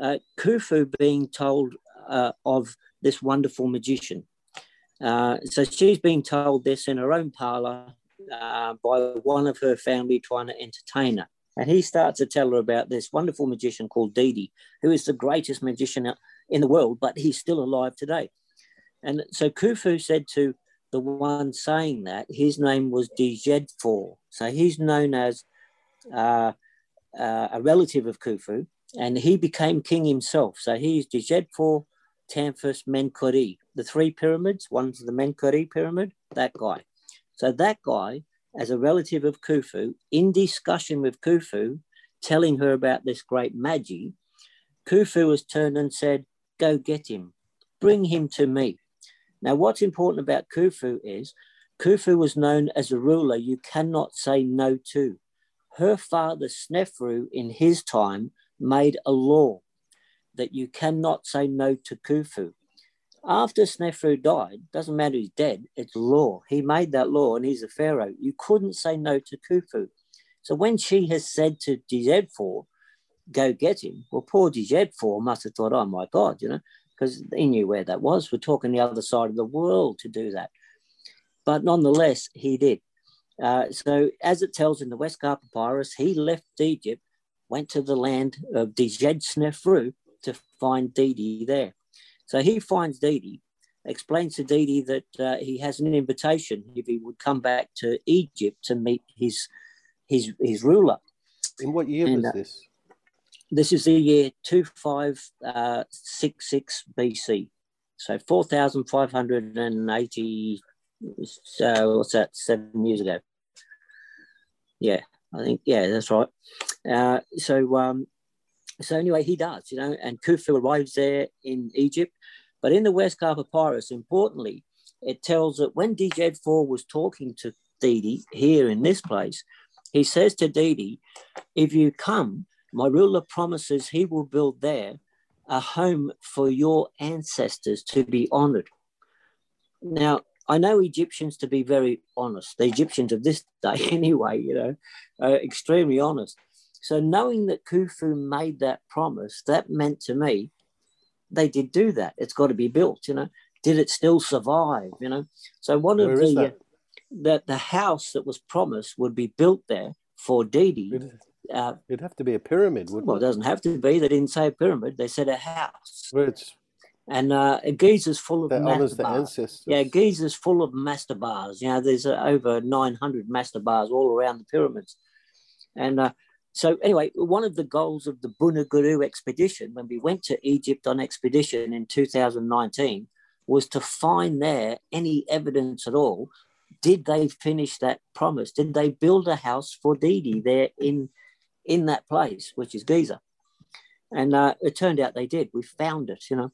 D: uh, Khufu being told uh, of this wonderful magician. Uh, so she's being told this in her own parlor uh, by one of her family trying to entertain her. And he starts to tell her about this wonderful magician called Didi, who is the greatest magician in the world, but he's still alive today. And so Khufu said to the one saying that, his name was Djedfor. So he's known as uh, uh, a relative of Khufu, and he became king himself. So he's Djedfor, Tamphus, Menkaure, the three pyramids. One's the Menkaure pyramid, that guy. So that guy, as a relative of Khufu, in discussion with Khufu, telling her about this great magi, Khufu was turned and said, Go get him. bring him to me. Now, what's important about Khufu is Khufu was known as a ruler you cannot say no to. Her father, Snefru, in his time, made a law that you cannot say no to Khufu. After Snefru died, doesn't matter he's dead, it's law. He made that law and he's a pharaoh. You couldn't say no to Khufu. So when she has said to Djedefo, go get him, well, poor Djedefo must have thought, oh my God, you know, because he knew where that was. We're talking the other side of the world to do that. But nonetheless, he did. Uh, so, as it tells in the Westcar Papyrus, he left Egypt, went to the land of Djed Snefru to find Didi there. So he finds Didi, explains to Didi that uh, he has an invitation if he would come back to Egypt to meet his his his ruler.
E: In what year
D: And,
E: was
D: uh,
E: this?
D: This is the year 2566 BC. So 4,580, so what's that, seven years ago? Yeah, I think, yeah, that's right. Uh, so, um, so anyway, he does, you know, and Khufu arrives there in Egypt. But in the West Westcar Papyrus, importantly, it tells that when Djedefo was talking to Didi here in this place, he says to Didi, if you come, my ruler promises he will build there a home for your ancestors to be honored. Now, I know Egyptians to be very honest. The Egyptians of this day, anyway, you know, are extremely honest. So, knowing that Khufu made that promise, that meant to me they did do that. It's got to be built, you know. Did it still survive, you know? So, one
E: Where
D: of the
E: that?
D: that the house that was promised would be built there for Didi.
E: It'd,
D: Uh,
E: it'd have to be a pyramid, wouldn't
D: well, it
E: it?
D: doesn't have to be. They didn't say a pyramid. They said a house.
E: Where it's
D: And uh, Giza's full of
E: the
D: mastabas.
E: ancestors.
D: Yeah, Giza's full of mastabas. You know, there's uh, over 900 mastabas all around the pyramids. And uh, so, anyway, one of the goals of the Bunaguru expedition, when we went to Egypt on expedition in 2019, was to find there any evidence at all. Did they finish that promise? Did they build a house for Didi there in, in that place, which is Giza? And uh, it turned out they did. We found it, you know.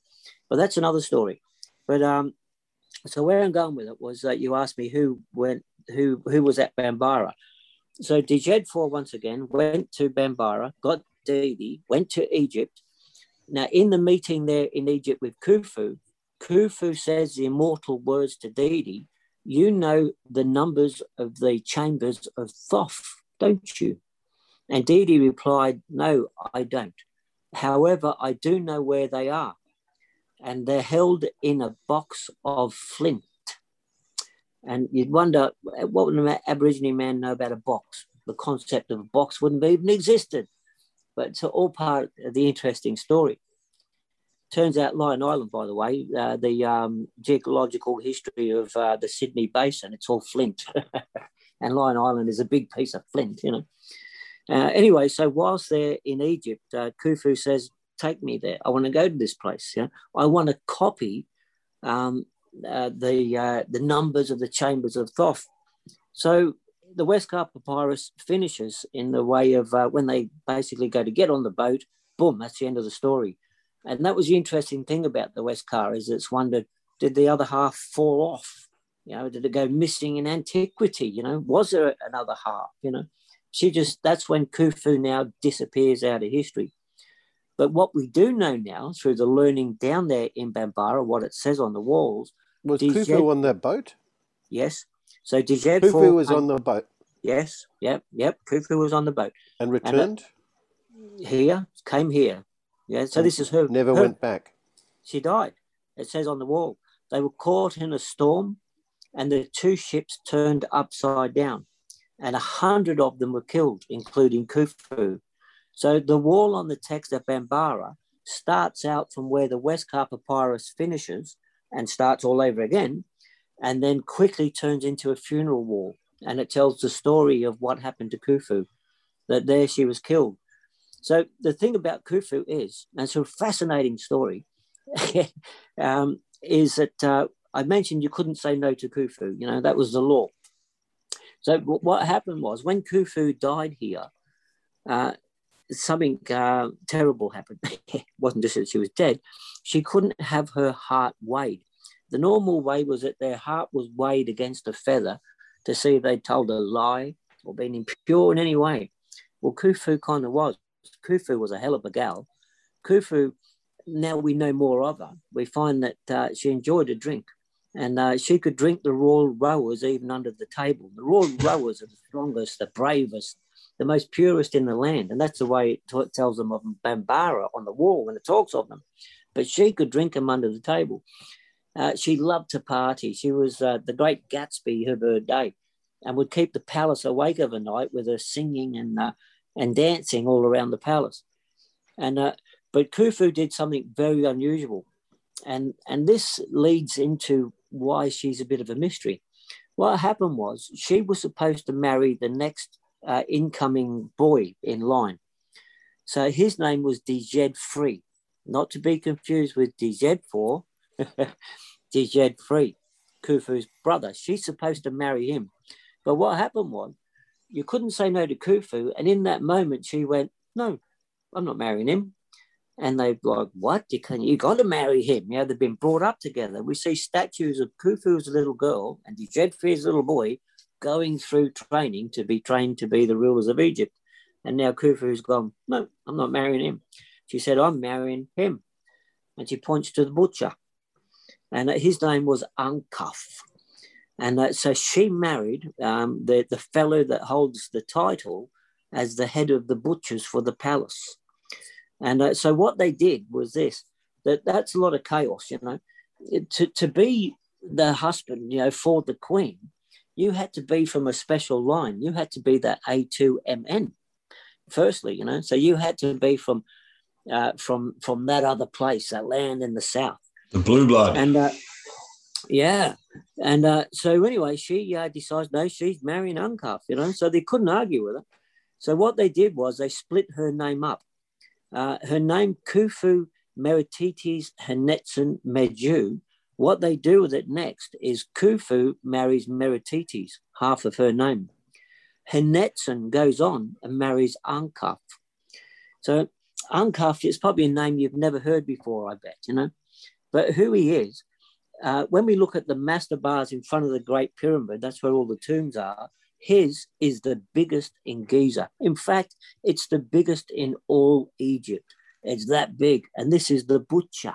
D: But that's another story. But um, so where I'm going with it was that you asked me who went, who who was at Bambara. So Djedefo once again went to Bambara, got Didi, went to Egypt. Now in the meeting there in Egypt with Khufu, Khufu says the immortal words to Didi, "You know the numbers of the chambers of Thoth, don't you?" And Didi replied, "No, I don't. However, I do know where they are." And they're held in a box of flint. And you'd wonder what would an Aborigine man know about a box? The concept of a box wouldn't have even existed. But it's all part of the interesting story. Turns out Lion Island, by the way, uh, the um, geological history of uh, the Sydney Basin, it's all flint. and Lion Island is a big piece of flint, you know. Uh, anyway, so whilst they're in Egypt, uh, Khufu says, take me there. I want to go to this place. Yeah, I want to copy um, uh, the uh, the numbers of the chambers of Thoth. So the Westcar Papyrus finishes in the way of uh, when they basically go to get on the boat. Boom, that's the end of the story. And that was the interesting thing about the Westcar is it's wondered did the other half fall off? You know, did it go missing in antiquity? You know, was there another half? You know, she just that's when Khufu now disappears out of history. But what we do know now through the learning down there in Bambara, what it says on the walls,
E: Was
D: Did
E: Khufu on that boat?
D: yes. So Djed
E: Khufu was on the boat
D: yes, yep, yep. Khufu was on the boat
E: and returned.
D: here, came here. Yeah, so this is her.
E: Never
D: her-
E: went back.
D: She died. It says on the wall. They were caught in a storm, and the two ships turned upside down, and a hundred of them were killed, including Khufu. So the wall on the text of Bambara starts out from where the Westcar Papyrus finishes and starts all over again, and then quickly turns into a funeral wall. And it tells the story of what happened to Khufu, that there she was killed. So the thing about Khufu is, and it's a fascinating story, um, is that uh, I mentioned you couldn't say no to Khufu. You know that was the law. So what happened was when Khufu died here, uh, something uh, terrible happened. it wasn't just that she was dead. She couldn't have her heart weighed. The normal way was that their heart was weighed against a feather to see if they'd told a lie or been impure in any way. Well, Khufu kind of was. Khufu was a hell of a gal. Khufu, now we know more of her. We find that uh, she enjoyed a drink and uh, she could drink the royal rowers even under the table. The royal rowers are the strongest, the bravest, the most purest in the land. And that's the way it t- tells them of Bambara on the wall when it talks of them. But she could drink them under the table. Uh, she loved to party. She was uh, the great Gatsby of her day and would keep the palace awake of a night with her singing and, uh, and dancing all around the palace. And, uh, but Khufu did something very unusual. And, and this leads into why she's a bit of a mystery. What happened was she was supposed to marry the next uh, incoming boy in line. So his name was Djedefre, not to be confused with Djed 4, Djedefre, Khufu's brother. She's supposed to marry him. But what happened was you couldn't say no to Khufu. And in that moment, she went, No, I'm not marrying him. And they're like, What? You can you got to marry him. You know, they've been brought up together. We see statues of Khufu's little girl and Djedefre's little boy going through training to be trained to be the rulers of Egypt. And now Khufu's gone, no, I'm not marrying him. She said, I'm marrying him. And she points to the butcher. And his name was Ankaf. And uh, so she married um, the, the fellow that holds the title as the head of the butchers for the palace. And uh, so what they did was this, that that's a lot of chaos, you know. To, to be the husband, you know, for the queen, you had to be from a special line. You had to be that A2MN, firstly, you know. So you had to be from uh, from from that other place, that land in the south.
C: The blue blood.
D: And uh, yeah, and uh, so anyway, she uh, decides no, she's marrying Ankaf, you know. So they couldn't argue with her. So what they did was they split her name up. Uh, her name Khufu Meritites Henetson Meju what they do with it next is Khufu marries Meritites, half of her name. Henetsen goes on and marries Ankaf. So Ankaf is probably a name you've never heard before, I bet, you know. But who he is, uh, when we look at the mastabas in front of the Great Pyramid, that's where all the tombs are. His is the biggest in Giza. In fact, it's the biggest in all Egypt. It's that big. And this is the butcher.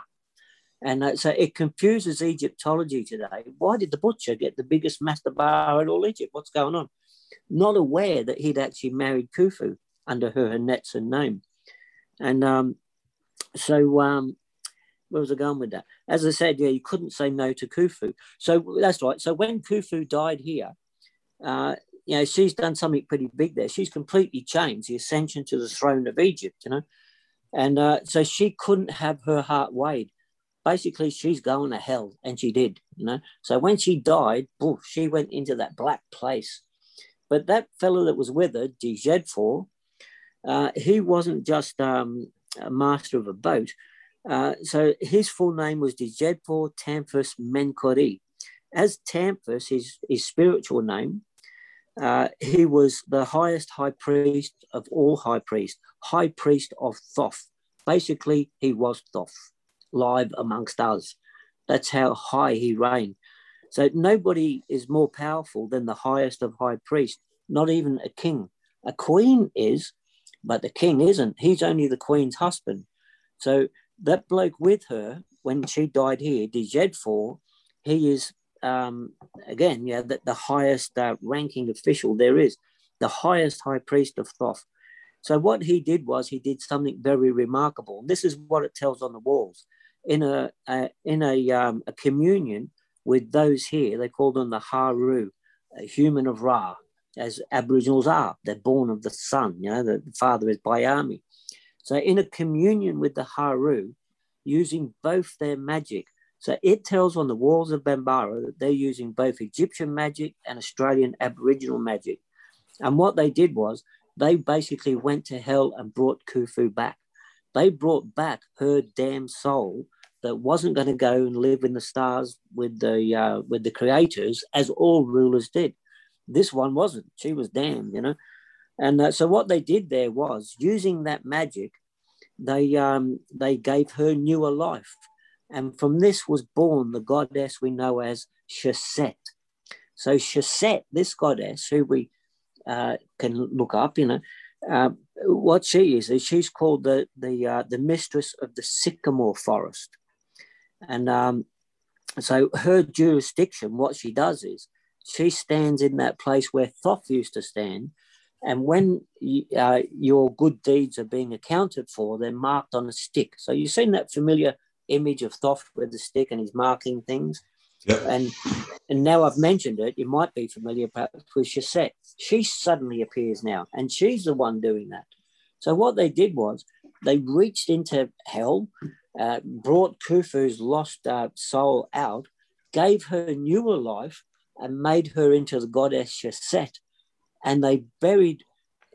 D: And uh, so it confuses Egyptology today. Why did the butcher get the biggest mastaba in all Egypt? What's going on? Not aware that he'd actually married Khufu under her Netson name. And um, so, um, where was I going with that? As I said, yeah, you couldn't say no to Khufu. So that's right. So when Khufu died here, uh, you know, she's done something pretty big there. She's completely changed the ascension to the throne of Egypt, you know. And uh, so she couldn't have her heart weighed basically she's going to hell and she did you know so when she died poof, she went into that black place but that fellow that was with her Djedfor, uh, he wasn't just um, a master of a boat uh, so his full name was Djedfor Tamphus Menkori. As Tamphus, his, his spiritual name, uh, he was the highest high priest of all high priests, high priest of Thoth. Basically, he was Thoth live amongst us. That's how high he reigned. So nobody is more powerful than the highest of high priests, not even a king. A queen is, but the king isn't. He's only the queen's husband. So that bloke with her, when she died here, Djedfor, he is, um, again, yeah, the, the highest uh, ranking official there is, the highest high priest of Thoth. So what he did was he did something very remarkable. This is what it tells on the walls in a, a in a, um, a communion with those here. They call them the Haru, human of Ra, as Aboriginals are. They're born of the sun. You know, the father is Baiame. So in a communion with the Haru, using both their magic. So it tells on the walls of Bambara that they're using both Egyptian magic and Australian Aboriginal magic. And what they did was they basically went to hell and brought Khufu back. They brought back her damn soul that wasn't going to go and live in the stars with the uh, with the creators as all rulers did. This one wasn't. She was damned, you know. And uh, so what they did there was using that magic, they um, they gave her newer life, and from this was born the goddess we know as Shesette. So Shesette, this goddess, who we uh, can look up, you know, uh, what she is is she's called the the uh, the mistress of the sycamore forest, and um, so her jurisdiction, what she does is she stands in that place where Thoth used to stand, and when uh, your good deeds are being accounted for, they're marked on a stick. So you've seen that familiar image of Thoth with the stick and he's marking things.
C: Yep.
D: And and now I've mentioned it, you might be familiar perhaps with Shesette. She suddenly appears now, and she's the one doing that. So what they did was they reached into hell, uh, brought Khufu's lost uh, soul out, gave her newer life, and made her into the goddess Shesette. And they buried,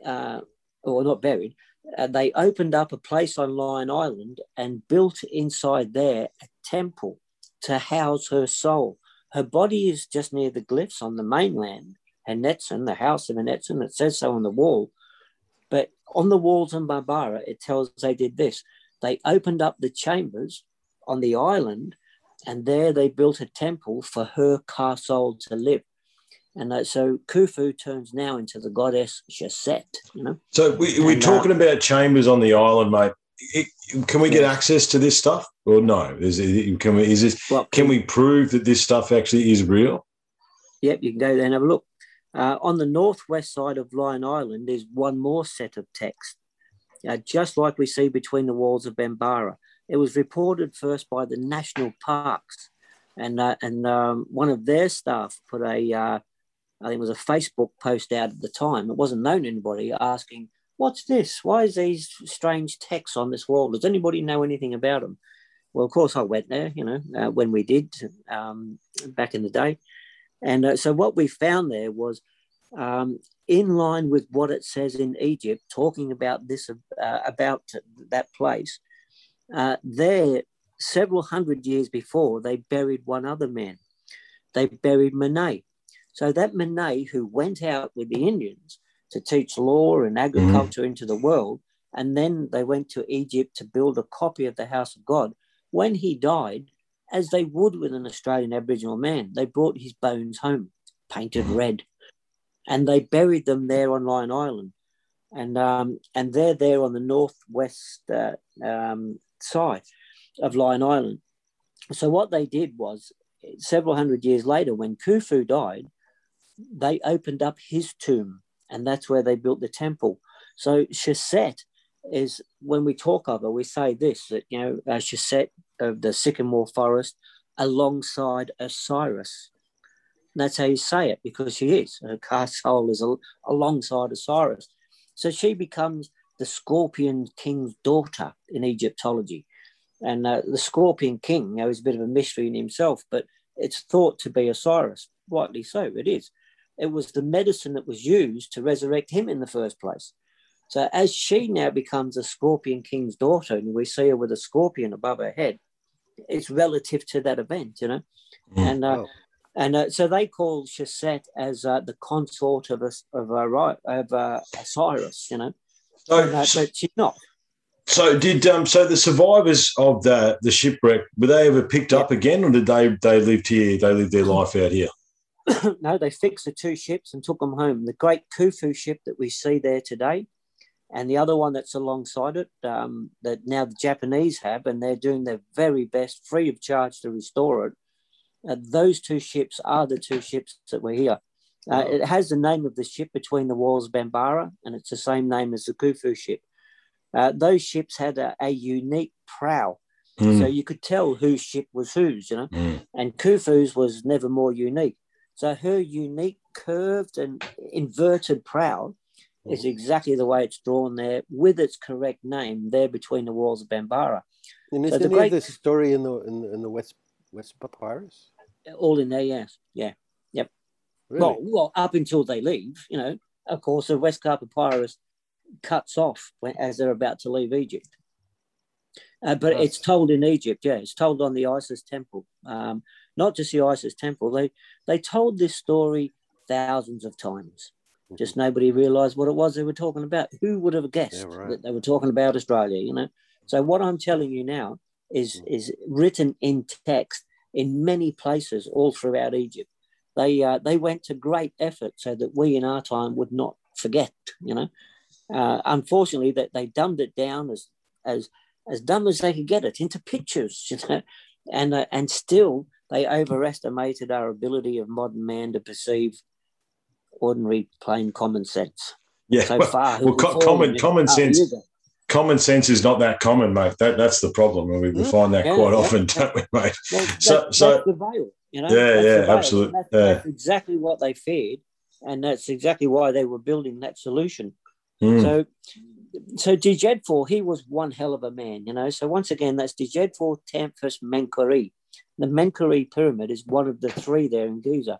D: uh, or not buried, uh, they opened up a place on Lion Island and built inside there a temple to house her soul. Her body is just near the glyphs on the mainland, Annetson, the house of Annetson, it says so on the wall. But on the walls in Bambara, it tells they did this. They opened up the chambers on the island, and there they built a temple for her car soul to live. And uh, so Khufu turns now into the goddess Shesette, you know.
C: So we, we're
D: And, uh,
C: talking about chambers on the island, mate. It- can we get access to this stuff, or no? Is it, can we? Is this?
D: Well,
C: Can we prove that this stuff actually is real?
D: Yep, you can go there and have a look. Uh, on the northwest side of Lion Island is one more set of text, uh, just like we see between the walls of Bambara. It was reported first by the national parks, and uh, and um, one of their staff put a, uh, I think it was a Facebook post out at the time. It wasn't known to anybody asking, "What's this? Why is these strange texts on this wall? Does anybody know anything about them?" Well, of course, I went there. You know, uh, when we did um, back in the day. And uh, so what we found there was um, in line with what it says in Egypt, talking about this, uh, about that place. Uh, there, several hundred years before, they buried one other man. They buried Monet. So that Monet, who went out with the Indians to teach law and agriculture into the world, and then they went to Egypt to build a copy of the house of God. When he died, as they would with an Australian Aboriginal man. They brought his bones home, painted red, and they buried them there on Lion Island. And um, and they're there on the northwest uh, um, side of Lion Island. So what they did was, several hundred years later, when Khufu died, they opened up his tomb, and that's where they built the temple. So Shesette is when we talk of her, we say this that you know uh, of the sycamore forest alongside Osiris. And that's how you say it because she is. Her car soul is al- alongside Osiris. So she becomes the scorpion king's daughter in Egyptology. And uh, the scorpion king you know, is a bit of a mystery in himself, but it's thought to be Osiris. Rightly so, it is. It was the medicine that was used to resurrect him in the first place. So as she now becomes a scorpion king's daughter, and we see her with a scorpion above her head, it's relative to that event, you know.
C: Mm.
D: And uh,
E: Oh.
D: and uh, so they call Shesette as uh, the consort of us of uh, right of uh, Osiris, you know. And, uh,
C: So,
D: but she's not.
C: so did um, so the survivors of the the shipwreck were they ever picked up again, or did they they lived here? They lived their life out here.
D: no, they fixed the two ships and took them home. The great Khufu ship that we see there today, and the other one that's alongside it, um, that now the Japanese have, and they're doing their very best, free of charge, to restore it. Uh, those two ships are the two ships that were here. Uh, it has the name of the ship between the walls Bambara, and it's the same name as the Khufu ship. Uh, those ships had a, a unique prow,
C: Mm,
D: so you could tell whose ship was whose, you know
C: mm.
D: and Khufu's was never more unique. So her unique curved and inverted prow is exactly the way it's drawn there with its correct name there between the walls of Bambara.
E: And is
D: So the
E: any
D: great-
E: of this story in the in, the- in the West West Papyrus?
D: All in there, yes. Yeah.
E: Really?
D: Well, well, up until they leave, you know, of course, the Westcar Papyrus cuts off when, as they're about to leave Egypt. Uh, but
E: Right.
D: it's told in Egypt, yeah, it's told on the Isis temple. Um, not just the Isis temple, they, they told this story thousands of times. Just nobody realised what it was they were talking about. Who would have guessed
E: Yeah, right.
D: that they were talking about Australia? You know. So what I'm telling you now is
E: Mm.
D: is written in text in many places all throughout Egypt. They uh, they went to great effort so that we in our time would not forget. You know. Uh, unfortunately, that they dumbed it down as as as dumb as they could get it into pictures. You know, and uh, and still they overestimated our ability of modern man to perceive ordinary, plain common sense.
C: Yeah.
D: So
C: well,
D: far,
C: well, co- common common sense common sense is not that common, mate. That that's the problem, and we, we
D: Mm,
C: find that
D: yeah,
C: quite
D: yeah,
C: often,
D: yeah.
C: don't we, mate?
D: Well,
C: So- so-
D: the veil, you know.
C: Yeah,
D: That's
C: yeah,
D: the veil.
C: absolute-
D: That's, that's exactly what they feared, and that's exactly why they were building that solution.
C: Mm.
D: So, so Djedefo, he was one hell of a man, you know. So once again, that's Djedefo, Tamphus, Menkaure. The Menkaure pyramid is one of the three there in Giza.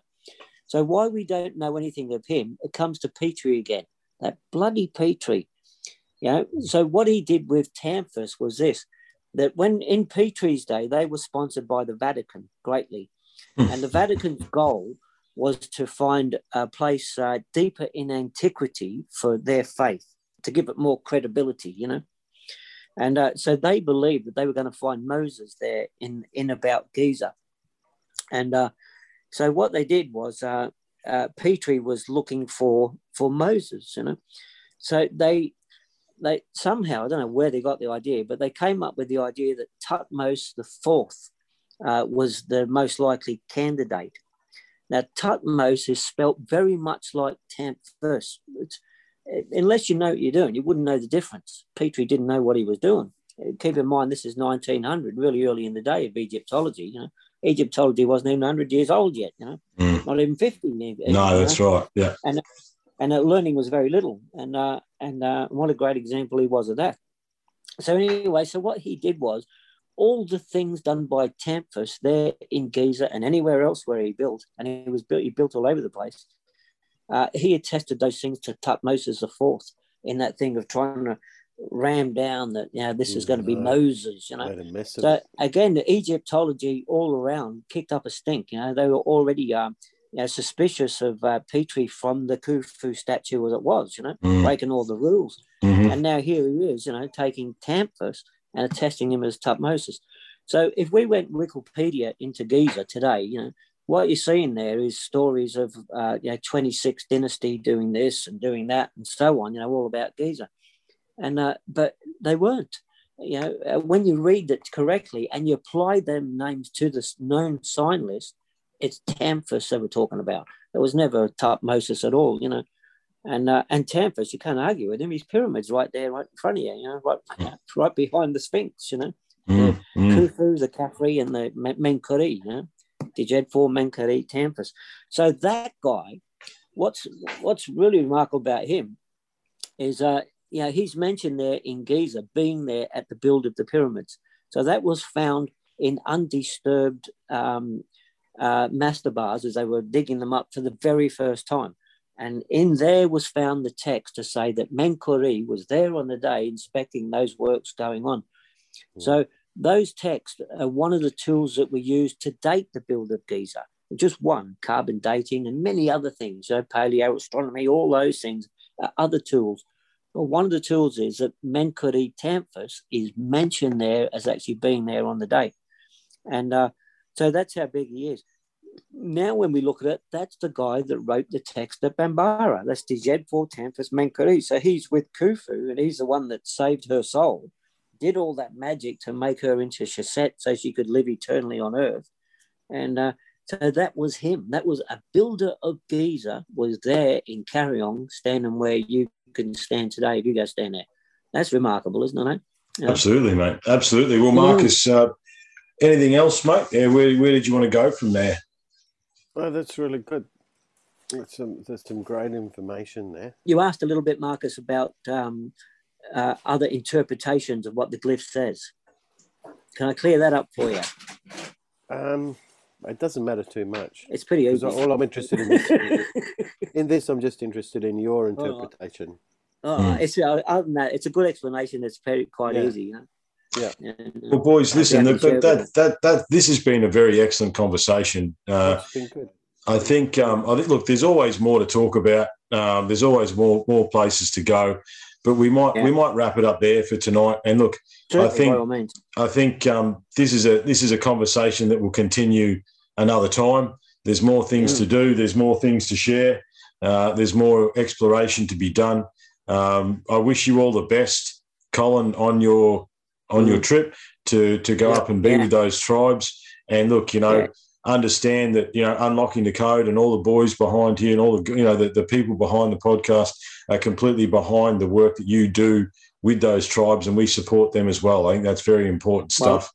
D: So why we don't know anything of him, it comes to Petrie again, that bloody Petrie. You know, so what he did with Tamphus was this, that when in Petrie's day, they were sponsored by the Vatican greatly. and the Vatican's goal was to find a place uh, deeper in antiquity for their faith, to give it more credibility, you know. And uh, so they believed that they were going to find Moses there in, in about Giza. And uh, so what they did was uh, uh, Petrie was looking for for Moses, you know. So they they somehow I don't know where they got the idea, but they came up with the idea that Tutmos the fourth uh, was the most likely candidate. Now Tutmos is spelt very much like Tamphus. It's, unless you know what you're doing, you wouldn't know the difference. Petrie didn't know what he was doing. Keep in mind, this is 1900, really early in the day of Egyptology. You know, Egyptology wasn't even 100 years old yet. You know,
C: Mm.
D: not even 50. maybe, you
C: No,
D: know?
C: that's right. Yeah.
D: and uh, learning was very little. And uh, and uh, what a great example he was of that. So anyway, so what he did was all the things done by Tamphus there in Giza and anywhere else where he built, and he was built, he built all over the place. Uh, he attested those things to Tutmosis the fourth in that thing of trying to ram down that you know this is going to be
E: Mm,
D: Moses, you know.
E: Made a mess of
D: So again, the Egyptology all around kicked up a stink. You know, they were already um, you know, suspicious of uh, Petrie from the Khufu statue as it was. You know,
C: Mm.
D: breaking all the rules.
C: Mhm.
D: And now here he is, you know, taking Tamphus and attesting him as Tutmosis. So if we went Wikipedia into Giza today, you know, what you're seeing there is stories of, uh, you know, 26th dynasty doing this and doing that and so on, you know, all about Giza. And, uh, but they weren't. You know, uh, when you read it correctly and you apply them names to the s- known sign list, it's Tamphus they were talking about. It was never Tutmosis at all, you know. And uh, and Tamphus, you can't argue with him. His pyramid's right there, right in front of you, you know, right, right behind the Sphinx, you know.
C: Mm. Mm.
D: Khufu, the Khafre, and the Men- Menkuri, you know, Djedefo, Menkuri, Tamphus. So that guy, what's what's really remarkable about him is, uh, you know, he's mentioned there in Giza being there at the build of the pyramids. So that was found in undisturbed um, uh, mastabas as they were digging them up for the very first time. And in there was found the text to say that Menkuri was there on the day inspecting those works going on. So those texts are one of the tools that we use to date the build of Giza. Just one, carbon dating and many other things, you know, paleo astronomy, all those things are other tools. But one of the tools is that Menkuri Tamphus is mentioned there as actually being there on the day. And uh, so that's how big he is. Now, when we look at it, that's the guy that wrote the text at Bambara. That's Djedefo Tamphus Menkuri. So he's with Khufu, and he's the one that saved her soul, did all that magic to make her into Shesette so she could live eternally on earth. And uh, so that was him. That was a builder of Giza, was there in Kariong, standing where you can stand today if you go stand there. That's remarkable, isn't it? Yeah.
C: Absolutely, mate. Absolutely. Well,
D: Mm.
C: Marcus, uh, anything else, mate? Yeah, where, where did you want to go from there?
E: Oh, that's really good. That's some, that's some great information there.
D: You asked a little bit, Marcus, about um, uh, other interpretations of what the glyph says. Can I clear that up for you?
E: Um, it doesn't matter too much.
D: It's pretty easy.
E: all I'm interested in this, in this, I'm just interested in your interpretation.
D: Oh,
C: Mm.
D: it's uh, other than that, it's a good explanation. It's very quite
E: Yeah.
D: easy. You know?
E: Yeah.
D: And, uh,
C: Well, boys, listen,
D: happy
C: that, that, that, that, that, this has been a very excellent conversation. Uh,
E: it's been good.
C: I think um, I think look, there's always more to talk about. Um, there's always more more places to go, but we might
D: Yeah.
C: we might wrap it up there for tonight. And look,
D: Certainly,
C: think-
D: all means.
C: I think um, this is a this is a conversation that will continue another time. There's more things
D: Mm.
C: to do. There's more things to share. Uh, there's more exploration to be done. Um, I wish you all the best, Colin, on your on your trip to to go
D: Mm. Yeah.
C: up and be
D: Yeah.
C: with those tribes. And look, you know. Understand that you know unlocking the code and all the boys behind here and all the you know the, the people behind the podcast are completely behind the work that you do with those tribes, and we support them as well. I think that's very important
D: Well,
C: stuff.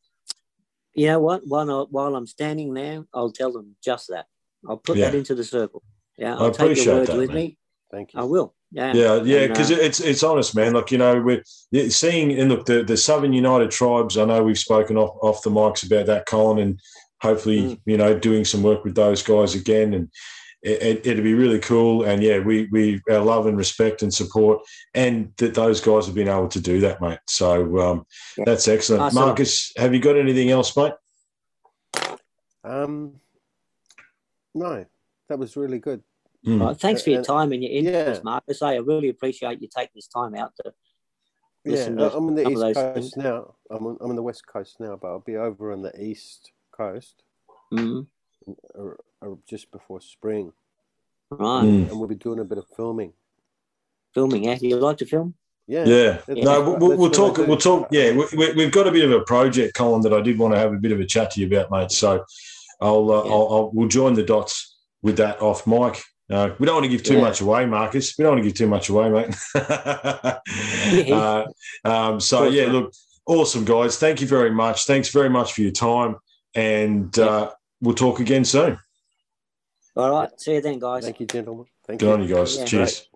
D: You know what? While, I, while I'm standing there, I'll tell them just that. I'll put that into the circle. Yeah,
C: I
D: I'll take
C: appreciate
D: your words
C: that,
D: with
C: man.
D: me.
E: Thank you.
D: I will. Yeah.
C: Yeah, yeah, because
D: uh,
C: it's it's honest, man. Like you know, we're seeing and look the the Southern United Tribes. I know we've spoken off off the mics about that, Colin, and hopefully
D: Mm.
C: you know doing some work with those guys again, and it, it, it'd be really cool. And yeah, we we our love and respect and support, and that those guys have been able to do that, mate. So um,
D: Yeah.
C: that's excellent.
D: Awesome.
C: Marcus, have you got anything else, mate?
E: Um, no, that was really good.
C: Mm.
D: Right, thanks for your time and your interest,
E: yeah.
D: Marcus. I really appreciate you taking this time out to.
E: Yeah, I'm on the east coast
D: things.
E: now. I'm on, I'm on the west coast now, but I'll be over on the east coast
D: Mm,
E: uh, uh, just before spring,
D: right,
C: Mm.
E: and we'll be doing a bit of filming.
D: filming. Yeah, you like to film?
E: Yeah,
C: Yeah.
E: that's
C: No, we'll, we'll
E: what I
C: talk. We'll talk. Yeah, we, we, we've got a bit of a project, Colin, that I did want to have a bit of a chat to you about, mate. So I'll, uh,
D: Yeah.
C: I'll, I'll we'll join the dots with that off mic. Uh, we don't want to give too
D: Yeah.
C: much away, Marcus. We don't want to give too much away, mate. uh, um, so yeah, look, awesome guys. Thank you very much. Thanks very much for your time, and uh, we'll talk again soon.
D: All right. See you then, guys.
E: Thank you, gentlemen. Thank
C: Good
E: you.
C: on you guys.
D: Yeah.
C: Cheers.